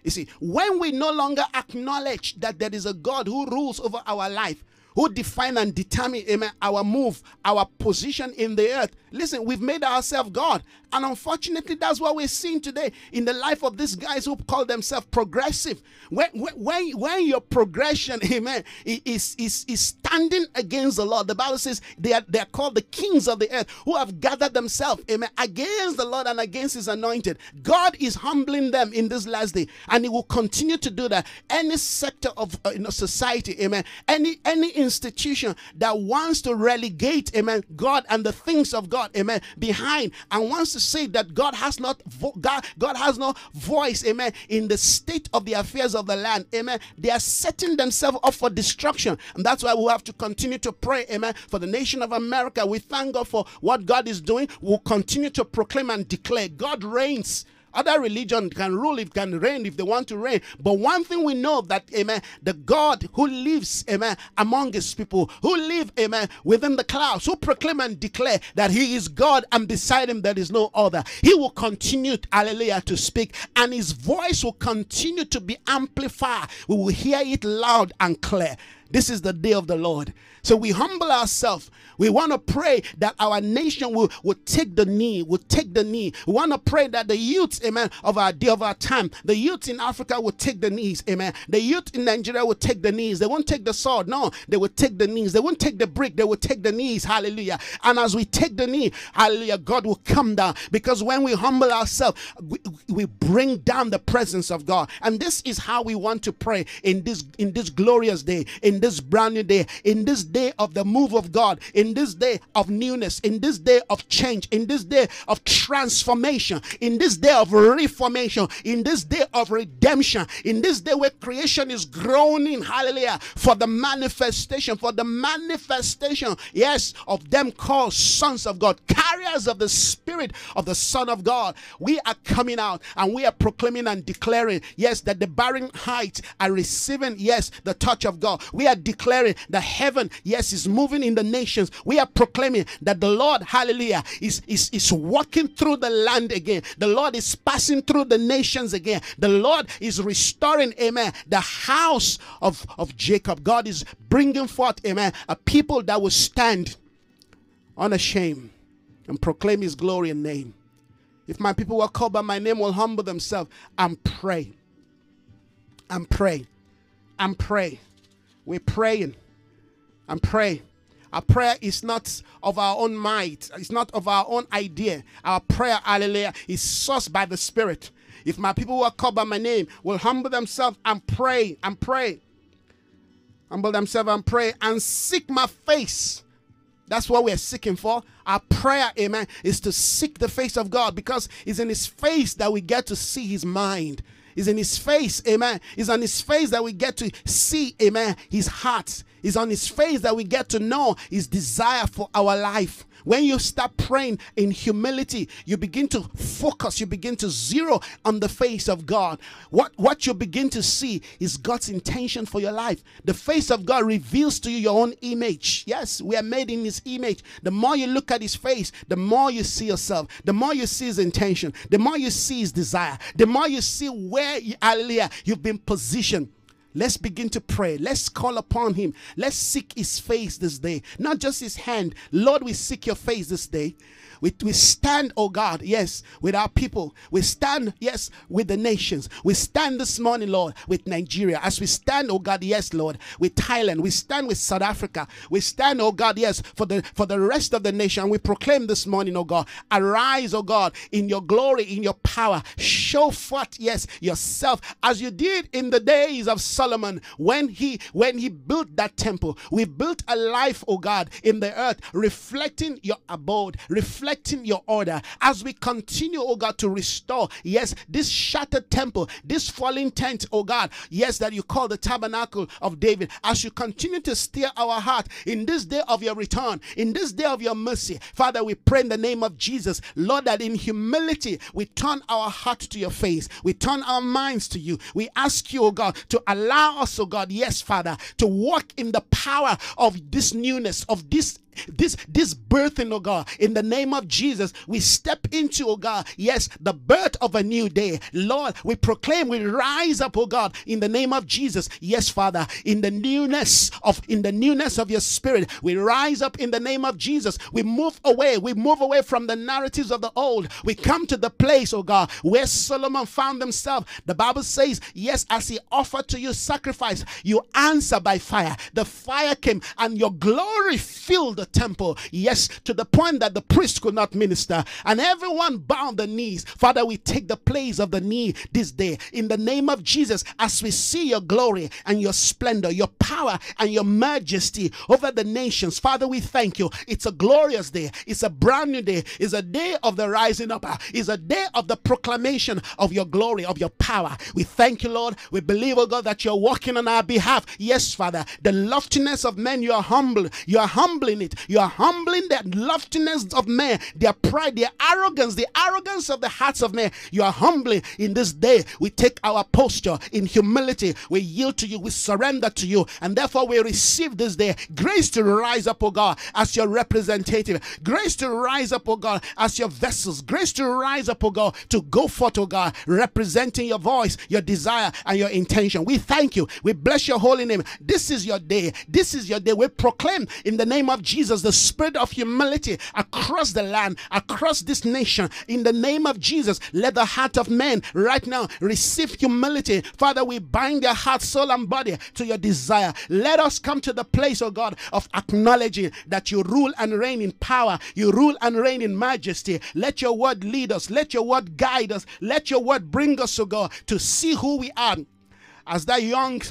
You see, when we no longer acknowledge that there is a God who rules over our life, who define and determine amen, our move, our position in the earth. Listen, we've made ourselves God. And unfortunately, that's what we're seeing today in the life of these guys who call themselves progressive. When, when, when your progression, amen, is, is, is standing against the Lord, the Bible says they are, they are called the kings of the earth who have gathered themselves, amen, against the Lord and against his anointed. God is humbling them in this last day, and he will continue to do that. Any sector of uh, you know, society, amen, any, any institution that wants to relegate, amen, God and the things of God, amen, behind and wants to say that God has not vo- God, God has no voice, amen, in the state of the affairs of the land, amen. They are setting themselves up for destruction, and that's why we have to continue to pray, amen, for the nation of America. We thank God for what God is doing. We'll continue to proclaim and declare God reigns other religion can rule, it can reign if they want to reign. But one thing we know that, amen, the God who lives, amen, among his people, who live, amen, within the clouds, who proclaim and declare that he is God and beside him there is no other. He will continue, hallelujah, to speak and his voice will continue to be amplified. We will hear it loud and clear. This is the day of the Lord. So we humble ourselves. We want to pray that our nation will, will take the knee, will take the knee. We want to pray that the youth, amen, of our day of our time, the youth in Africa will take the knees, amen. The youth in Nigeria will take the knees. They won't take the sword, no, they will take the knees. They won't take the brick, they will take the knees, hallelujah. And as we take the knee, hallelujah, God will come down because when we humble ourselves, we, we bring down the presence of God. And this is how we want to pray in this in this glorious day, in this brand new day, in this day of the move of God, in this day of newness, in this day of change, in this day of transformation, in this day of reformation, in this day of redemption, in this day where creation is groaning, hallelujah, for the manifestation, for the manifestation, yes, of them called sons of God, carriers of the Spirit of the Son of God. We are coming out and we are proclaiming and declaring, yes, that the barren heights are receiving, yes, the touch of God. We are declaring that heaven, yes, is moving in the nations. We are proclaiming that the Lord, hallelujah, is, is, is walking through the land again. The Lord is passing through the nations again. The Lord is restoring, amen, the house of, of Jacob. God is bringing forth, amen, a people that will stand unashamed and proclaim his glory and name. If my people who are called by my name will humble themselves and pray. And pray. And pray. We're praying. And pray. Our prayer is not of our own might, it's not of our own idea. Our prayer, hallelujah, is sourced by the Spirit. If my people who are called by my name will humble themselves and pray and pray, humble themselves and pray and seek my face. That's what we're seeking for. Our prayer, amen, is to seek the face of God because it's in His face that we get to see His mind. It's in His face, amen. It's on His face that we get to see, amen, His heart. It's on His face that we get to know His desire for our life. When you start praying in humility, you begin to focus, you begin to zero on the face of God. What, what you begin to see is God's intention for your life. The face of God reveals to you your own image. Yes, we are made in His image. The more you look at His face, the more you see yourself, the more you see His intention, the more you see His desire, the more you see where, hallelujah, you've been positioned. Let's begin to pray. Let's call upon Him. Let's seek His face this day, not just His hand. Lord, we seek your face this day. We, we stand, oh God, yes, with our people. We stand, yes, with the nations. We stand this morning, Lord, with Nigeria. As we stand, oh God, yes, Lord, with Thailand. We stand with South Africa. We stand, oh God, yes, for the for the rest of the nation. We proclaim this morning, oh God, arise, oh God, in your glory, in your power. Show forth, yes, yourself as you did in the days of Solomon when he when he built that temple. We built a life, oh God, in the earth, reflecting your abode, reflecting your order as we continue, oh God, to restore, yes, this shattered temple, this falling tent, oh God, yes, that you call the tabernacle of David, as you continue to steer our heart in this day of your return, in this day of your mercy. Father, we pray in the name of Jesus, Lord, that in humility we turn our heart to your face, we turn our minds to you. We ask you, oh God, to allow us, oh God, yes, Father, to walk in the power of this newness, of this this this birthing, oh God, in the name of Jesus, we step into, oh God, yes, the birth of a new day. Lord, we proclaim, we rise up, oh God, in the name of Jesus. Yes, Father, in the newness of in the newness of your spirit, we rise up in the name of Jesus. We move away, we move away from the narratives of the old. We come to the place, oh God, where Solomon found himself. The Bible says, yes, as he offered to you sacrifice, you answer by fire. The fire came and your glory filled the temple. Yes, to the point that the priest could not minister. And everyone bowed the knees. Father, we take the place of the knee this day in the name of Jesus as we see your glory and your splendor, your power and your majesty over the nations. Father, we thank you. It's a glorious day. It's a brand new day. It's a day of the rising up. It's a day of the proclamation of your glory, of your power. We thank you, Lord. We believe, oh God, that you're working on our behalf. Yes, Father. The loftiness of men, you are humble. You are humbling it You are humbling the loftiness of man, their pride, their arrogance, the arrogance of the hearts of men. You are humbling in this day. We take our posture in humility. We yield to you. We surrender to you. And therefore, we receive this day grace to rise up, oh God, as your representative. Grace to rise up, oh God, as your vessels. Grace to rise up, oh God, to go forth, oh God, representing your voice, your desire, and your intention. We thank you. We bless your holy name. This is your day. This is your day. We proclaim in the name of Jesus the spirit of humility across the land, across this nation. In the name of Jesus, let the heart of men right now receive humility. Father, we bind their heart, soul, and body to your desire. Let us come to the place, oh God, of acknowledging that you rule and reign in power, you rule and reign in majesty. Let your word lead us, let your word guide us, let your word bring us, oh God, to see who we are. As that young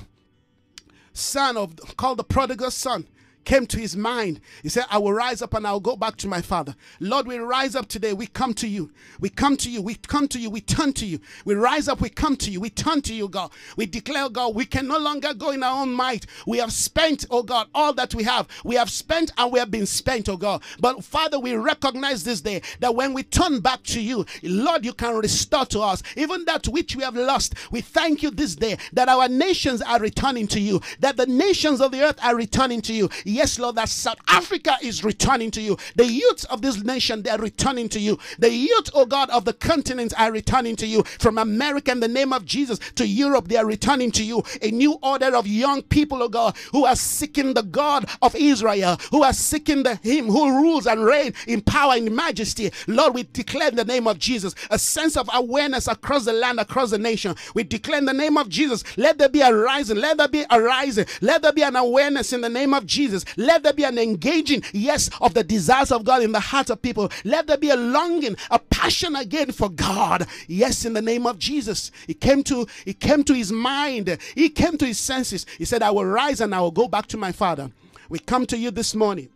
son of called the prodigal son came to his mind. He said, I will rise up and I'll go back to my father. Lord, we rise up today. We come to you. We come to you. We come to you. We turn to you. We rise up. We come to you. We turn to you, God. We declare, God, we can no longer go in our own might. We have spent, oh God, all that we have. We have spent and we have been spent, oh God. But Father, we recognize this day that when we turn back to you, Lord, you can restore to us even that which we have lost. We thank you this day that our nations are returning to you, that the nations of the earth are returning to you. Yes, Lord, that South Africa is returning to you. The youth of this nation, they're returning to you. The youth, oh God, of the continent are returning to you. From America, in the name of Jesus, to Europe, they are returning to you. A new order of young people, oh God, who are seeking the God of Israel, who are seeking the Him who rules and reigns in power and majesty. Lord, we declare in the name of Jesus a sense of awareness across the land, across the nation. We declare in the name of Jesus, let there be a rising, let there be a rising, let there be an awareness in the name of Jesus. Let there be an engaging, yes, of the desires of God in the hearts of people. Let there be a longing, a passion again for God. Yes, in the name of Jesus. He came to he came to his mind. He came to his senses. He said, I will rise and I will go back to my father. We come to you this morning.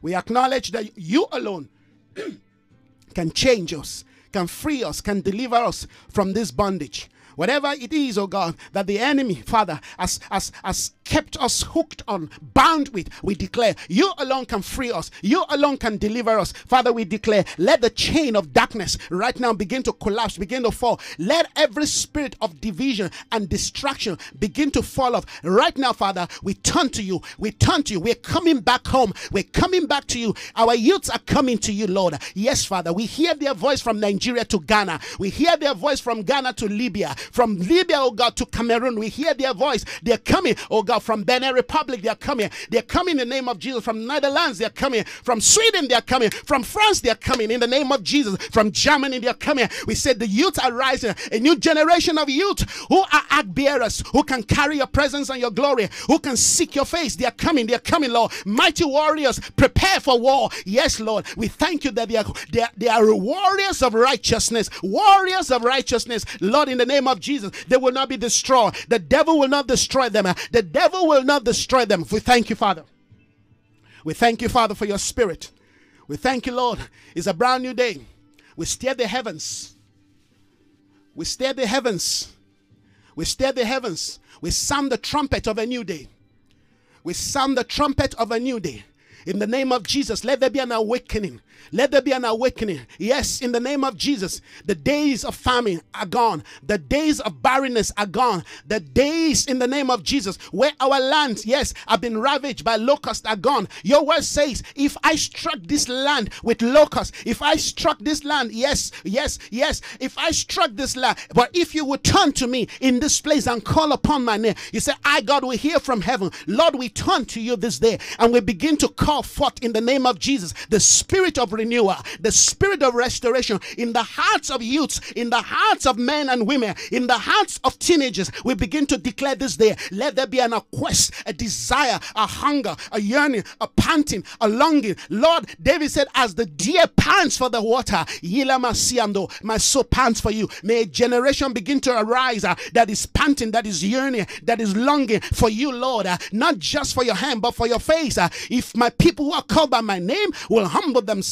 We acknowledge that you alone can change us, can free us, can deliver us from this bondage. Whatever it is, oh God, that the enemy, Father, has, has, has kept us hooked on, bound with, we declare, you alone can free us. You alone can deliver us. Father, we declare, let the chain of darkness right now begin to collapse, begin to fall. Let every spirit of division and distraction begin to fall off. Right now, Father, we turn to you. We turn to you. We're coming back home. We're coming back to you. Our youths are coming to you, Lord. Yes, Father. We hear their voice from Nigeria to Ghana. We hear their voice from Ghana to Libya. From Libya, oh God, to Cameroon. We hear their voice. They're coming, oh God, from Benin Republic. They're coming. They're coming in the name of Jesus. From Netherlands, they're coming. From Sweden, they're coming. From France, they're coming in the name of Jesus. From Germany, they're coming. We said the youth are rising. A new generation of youth who are act bearers, who can carry your presence and your glory, who can seek your face. They are coming. They are coming, Lord. Mighty warriors, prepare for war. Yes, Lord. We thank you that they are, they are, they are warriors of righteousness. Warriors of righteousness. Lord, in the name of Jesus, they will not be destroyed. The devil will not destroy them. The devil will not destroy them. We thank you, Father. We thank you, Father, for your spirit. We thank you, Lord. It's a brand new day. We stare the heavens. We stare the heavens. We stare the heavens. We sound the trumpet of a new day. We sound the trumpet of a new day. In the name of Jesus, let there be an awakening. Let there be an awakening. Yes, in the name of Jesus, the days of famine are gone. The days of barrenness are gone. The days in the name of Jesus where our lands, yes, have been ravaged by locusts are gone. Your word says, if I struck this land with locusts, if I struck this land, yes, yes, yes, if I struck this land, but if you would turn to me in this place and call upon my name, you say, I, God, will hear from heaven. Lord, we turn to you this day and we begin to call call forth in the name of Jesus the spirit of renewal, the spirit of restoration in the hearts of youths, in the hearts of men and women, in the hearts of teenagers. We begin to declare this day let there be an quest, a desire, a hunger, a yearning, a panting, a longing. Lord, David said, As the deer pants for the water, my soul pants for you. May a generation begin to arise uh, that is panting, that is yearning, that is longing for you, Lord, uh, not just for your hand, but for your face. Uh, if my people who are called by my name will humble themselves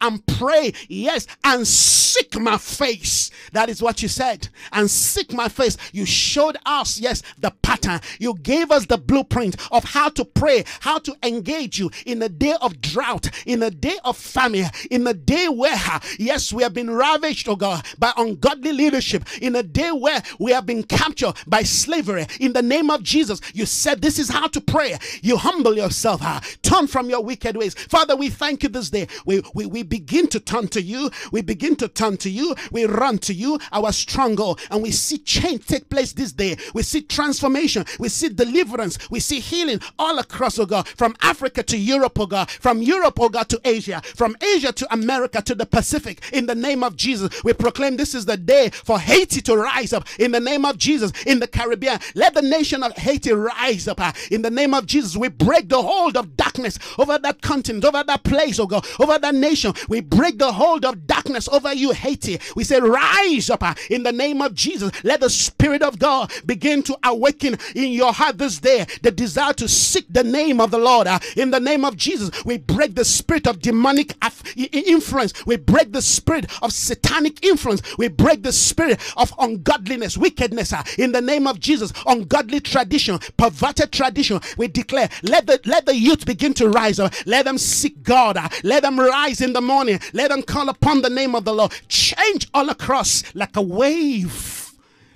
and pray, yes, and seek my face. That is what you said. And seek my face. You showed us, yes, the pattern. You gave us the blueprint of how to pray, how to engage you in a day of drought, in a day of famine, in a day where, yes, we have been ravaged, oh God, by ungodly leadership, in a day where we have been captured by slavery. In the name of Jesus, you said this is how to pray. You humble yourself, turn from your wicked ways. Father, we thank you this day. We, we, we begin to turn to you. We begin to turn to you. We run to you, our stronghold, and we see change take place this day. We see transformation. We see deliverance. We see healing all across, oh God, from Africa to Europe, oh God, from Europe, oh God, to Asia, from Asia to America to the Pacific. In the name of Jesus, we proclaim this is the day for Haiti to rise up. In the name of Jesus, in the Caribbean, let the nation of Haiti rise up. In the name of Jesus, we break the hold of darkness over that continent, over that place, oh God, over nation. We break the hold of darkness over you, Haiti. We say, rise up uh, in the name of Jesus. Let the Spirit of God begin to awaken in your heart this day the desire to seek the name of the Lord. Uh, in the name of Jesus, we break the spirit of demonic influence. We break the spirit of satanic influence. We break the spirit of ungodliness, wickedness. Uh, in the name of Jesus, ungodly tradition, perverted tradition. We declare, let the let the youth begin to rise up. Let them seek God. Let them rise in the morning. Let them call upon the name of the Lord. Change all across like a wave.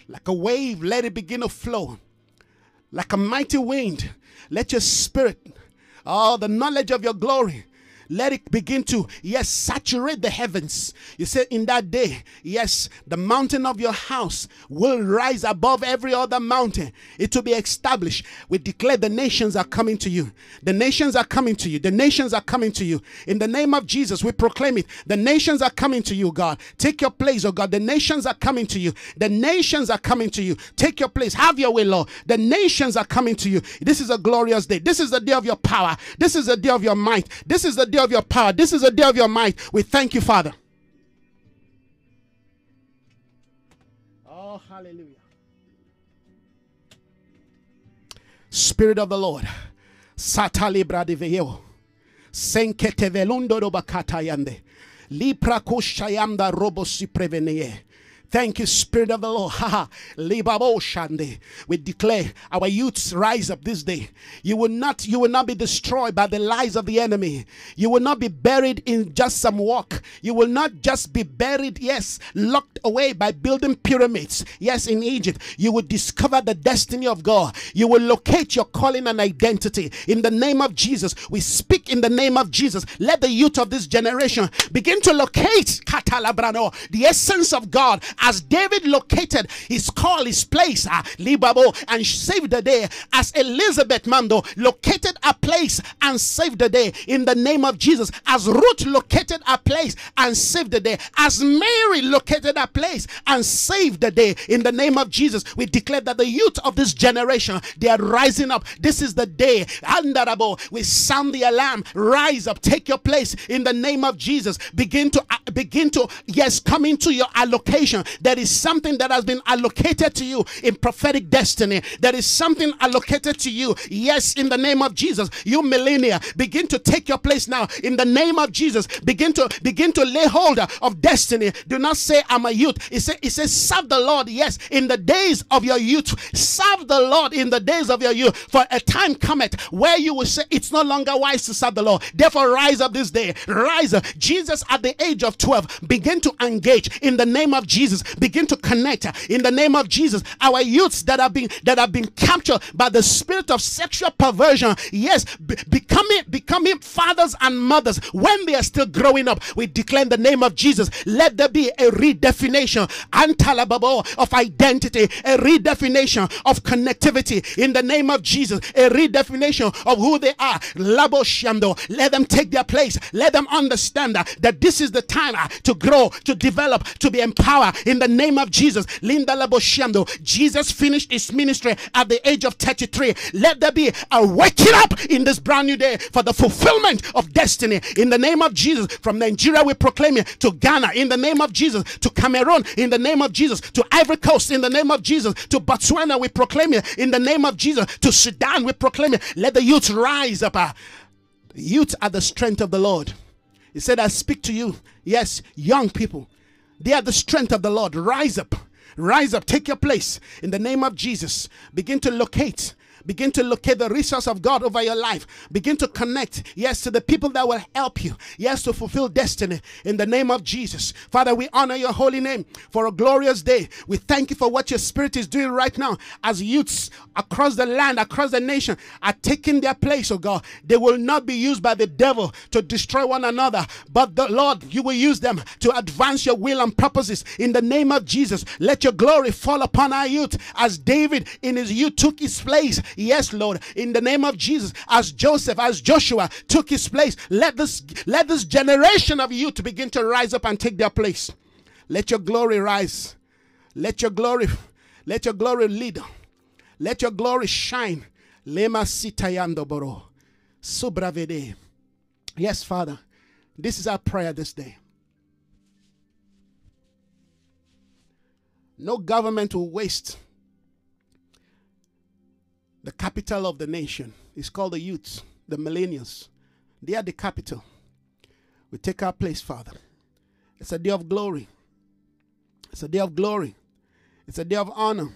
Like a wave, let it begin to flow. Like a mighty wind, let your spirit, oh, the knowledge of your glory, let it begin to, yes, saturate the heavens. You said in that day, yes, the mountain of your house will rise above every other mountain. It will be established. We declare the nations are coming to you. The nations are coming to you. The nations are coming to you. In the name of Jesus, we proclaim it. The nations are coming to you, God. Take your place, oh God. The nations are coming to you. The nations are coming to you. Take your place. Have your way, Lord. The nations are coming to you. This is a glorious day. This is the day of your power. This is the day of your might. This is the day day of your power. This is a day of your might. We thank you, Father. Oh, hallelujah. Spirit of the Lord. Satali bradiveo. Senkete velundo do bakata yande. Lipra kushayamda robo si preveneye. Thank you, Spirit of the Lord. we declare our youths rise up this day. You will not, you will not be destroyed by the lies of the enemy. You will not be buried in just some walk. You will not just be buried, yes, locked away by building pyramids. Yes, in Egypt. You will discover the destiny of God. You will locate your calling and identity. In the name of Jesus, we speak in the name of Jesus. Let the youth of this generation begin to locate the essence of God as David located his call, his place, uh, Libabo, and saved the day, as Elizabeth Mando located a place and save the day in the name of Jesus, as Ruth located a place and saved the day, as Mary located a place and saved the day in the name of Jesus, we declare that the youth of this generation they are rising up. This is the day. Andarabo, we sound the alarm. Rise up, take your place in the name of Jesus. Begin to uh, begin to yes, come into your allocation. There is something that has been allocated to you in prophetic destiny. There is something allocated to you. Yes, in the name of Jesus. You begin to take your place now. In the name of Jesus, begin to begin to lay hold of destiny. Do not say I'm a youth. It says, serve the Lord. Yes, in the days of your youth, serve the Lord in the days of your youth. For a time cometh where you will say it's no longer wise to serve the Lord. Therefore, rise up this day. Rise up. Jesus at the age of 12 begin to engage in the name of Jesus begin to connect in the name of Jesus. Our youths that have been that have been captured by the spirit of sexual perversion, yes, becoming becoming fathers and mothers when they are still growing up. We declare in the name of Jesus, let there be a redefinition of identity, a redefinition of connectivity in the name of Jesus, a redefinition of who they are. Labo Shando, let them take their place. Let them understand that this is the time ah, to grow, to develop, to be empowered in the name of Jesus. Linda Laboshando. Jesus finished his ministry at the age of 33. Let there be a waking up in this brand new day for the fulfillment of destiny. In the name of Jesus. From Nigeria, we proclaim it to Ghana in the name of Jesus, to Cameroon in the name of Jesus, to Ivory Coast in the name of Jesus, to Botswana, we proclaim it in the name of Jesus, to Sudan, we proclaim it. Let the youth rise up. Uh, youth are the strength of the Lord. He said, I speak to you. Yes, young people. They are the strength of the Lord. Rise up. Rise up. Take your place in the name of Jesus. Begin to locate Begin to locate the resource of God over your life. Begin to connect, yes, to the people that will help you, yes, to fulfill destiny in the name of Jesus. Father, we honor your holy name for a glorious day. We thank you for what your spirit is doing right now as youths across the land, across the nation are taking their place, oh God. They will not be used by the devil to destroy one another, but the Lord, you will use them to advance your will and purposes in the name of Jesus. Let your glory fall upon our youth as David in his youth took his place Yes, Lord, in the name of Jesus, as Joseph, as Joshua took his place, let this let this generation of youth begin to rise up and take their place. Let your glory rise. Let your glory, let your glory lead. Let your glory shine. Lema sitayando boro. Subravede. Yes, Father. This is our prayer this day. No government will waste the capital of the nation is called the youths, the millennials. They are the capital. We take our place, Father. It's a day of glory. It's a day of glory. It's a day of honor.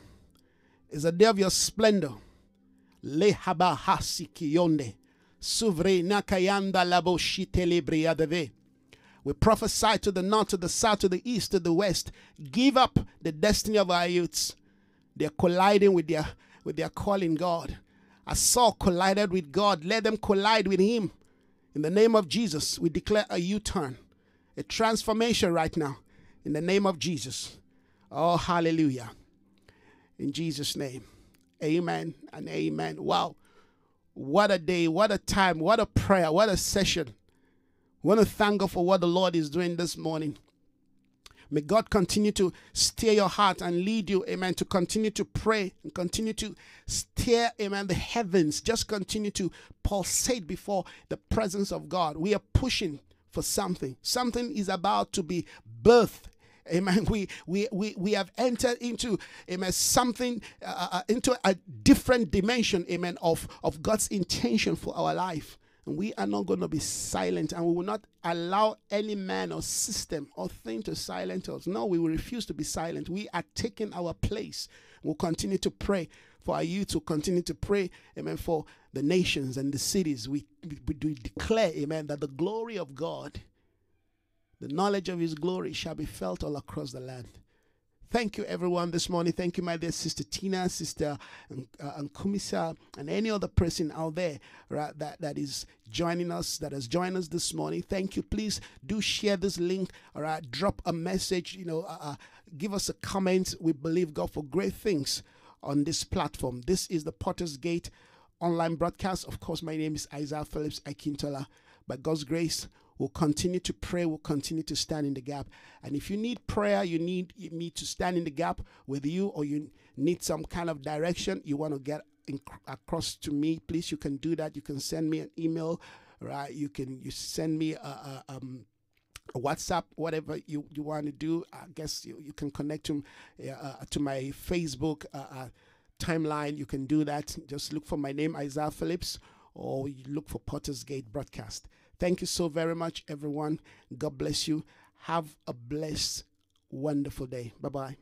It's a day of your splendor. Lehaba hasiki yonde. Suvre. We prophesy to the north, to the south, to the east, to the west. Give up the destiny of our youths. They're colliding with their with their calling God. As Saul collided with God, let them collide with him. In the name of Jesus, we declare a U turn, a transformation right now. In the name of Jesus. Oh, hallelujah. In Jesus' name. Amen and amen. Wow. What a day, what a time, what a prayer, what a session. We want to thank God for what the Lord is doing this morning. May God continue to steer your heart and lead you, amen, to continue to pray and continue to steer, amen, the heavens. Just continue to pulsate before the presence of God. We are pushing for something. Something is about to be birthed Amen. We we we we have entered into amen something uh, uh into a different dimension, amen, of of God's intention for our life. And we are not going to be silent and we will not allow any man or system or thing to silence us. No, we will refuse to be silent. We are taking our place. We'll continue to pray for our youth to continue to pray, amen, for the nations and the cities. We, we, we declare, amen, that the glory of God, the knowledge of his glory shall be felt all across the land. Thank you, everyone, this morning. Thank you, my dear sister Tina, sister uh, Kumisa, and any other person out there right, that, that is joining us, that has joined us this morning. Thank you. Please do share this link, all right? Drop a message, you know, uh, uh, give us a comment. We believe God for great things on this platform. This is the Potter's Gate online broadcast. Of course, my name is Isaiah Phillips Akintola. By God's grace, We'll continue to pray. We'll continue to stand in the gap. And if you need prayer, you need me to stand in the gap with you, or you need some kind of direction, you want to get in, across to me, please, you can do that. You can send me an email, right? You can you send me a, a um, WhatsApp, whatever you, you want to do. I guess you, you can connect to, uh, to my Facebook uh, uh, timeline. You can do that. Just look for my name, Isaiah Phillips, or you look for Potter's Gate Broadcast. Thank you so very much, everyone. God bless you. Have a blessed, wonderful day. Bye bye.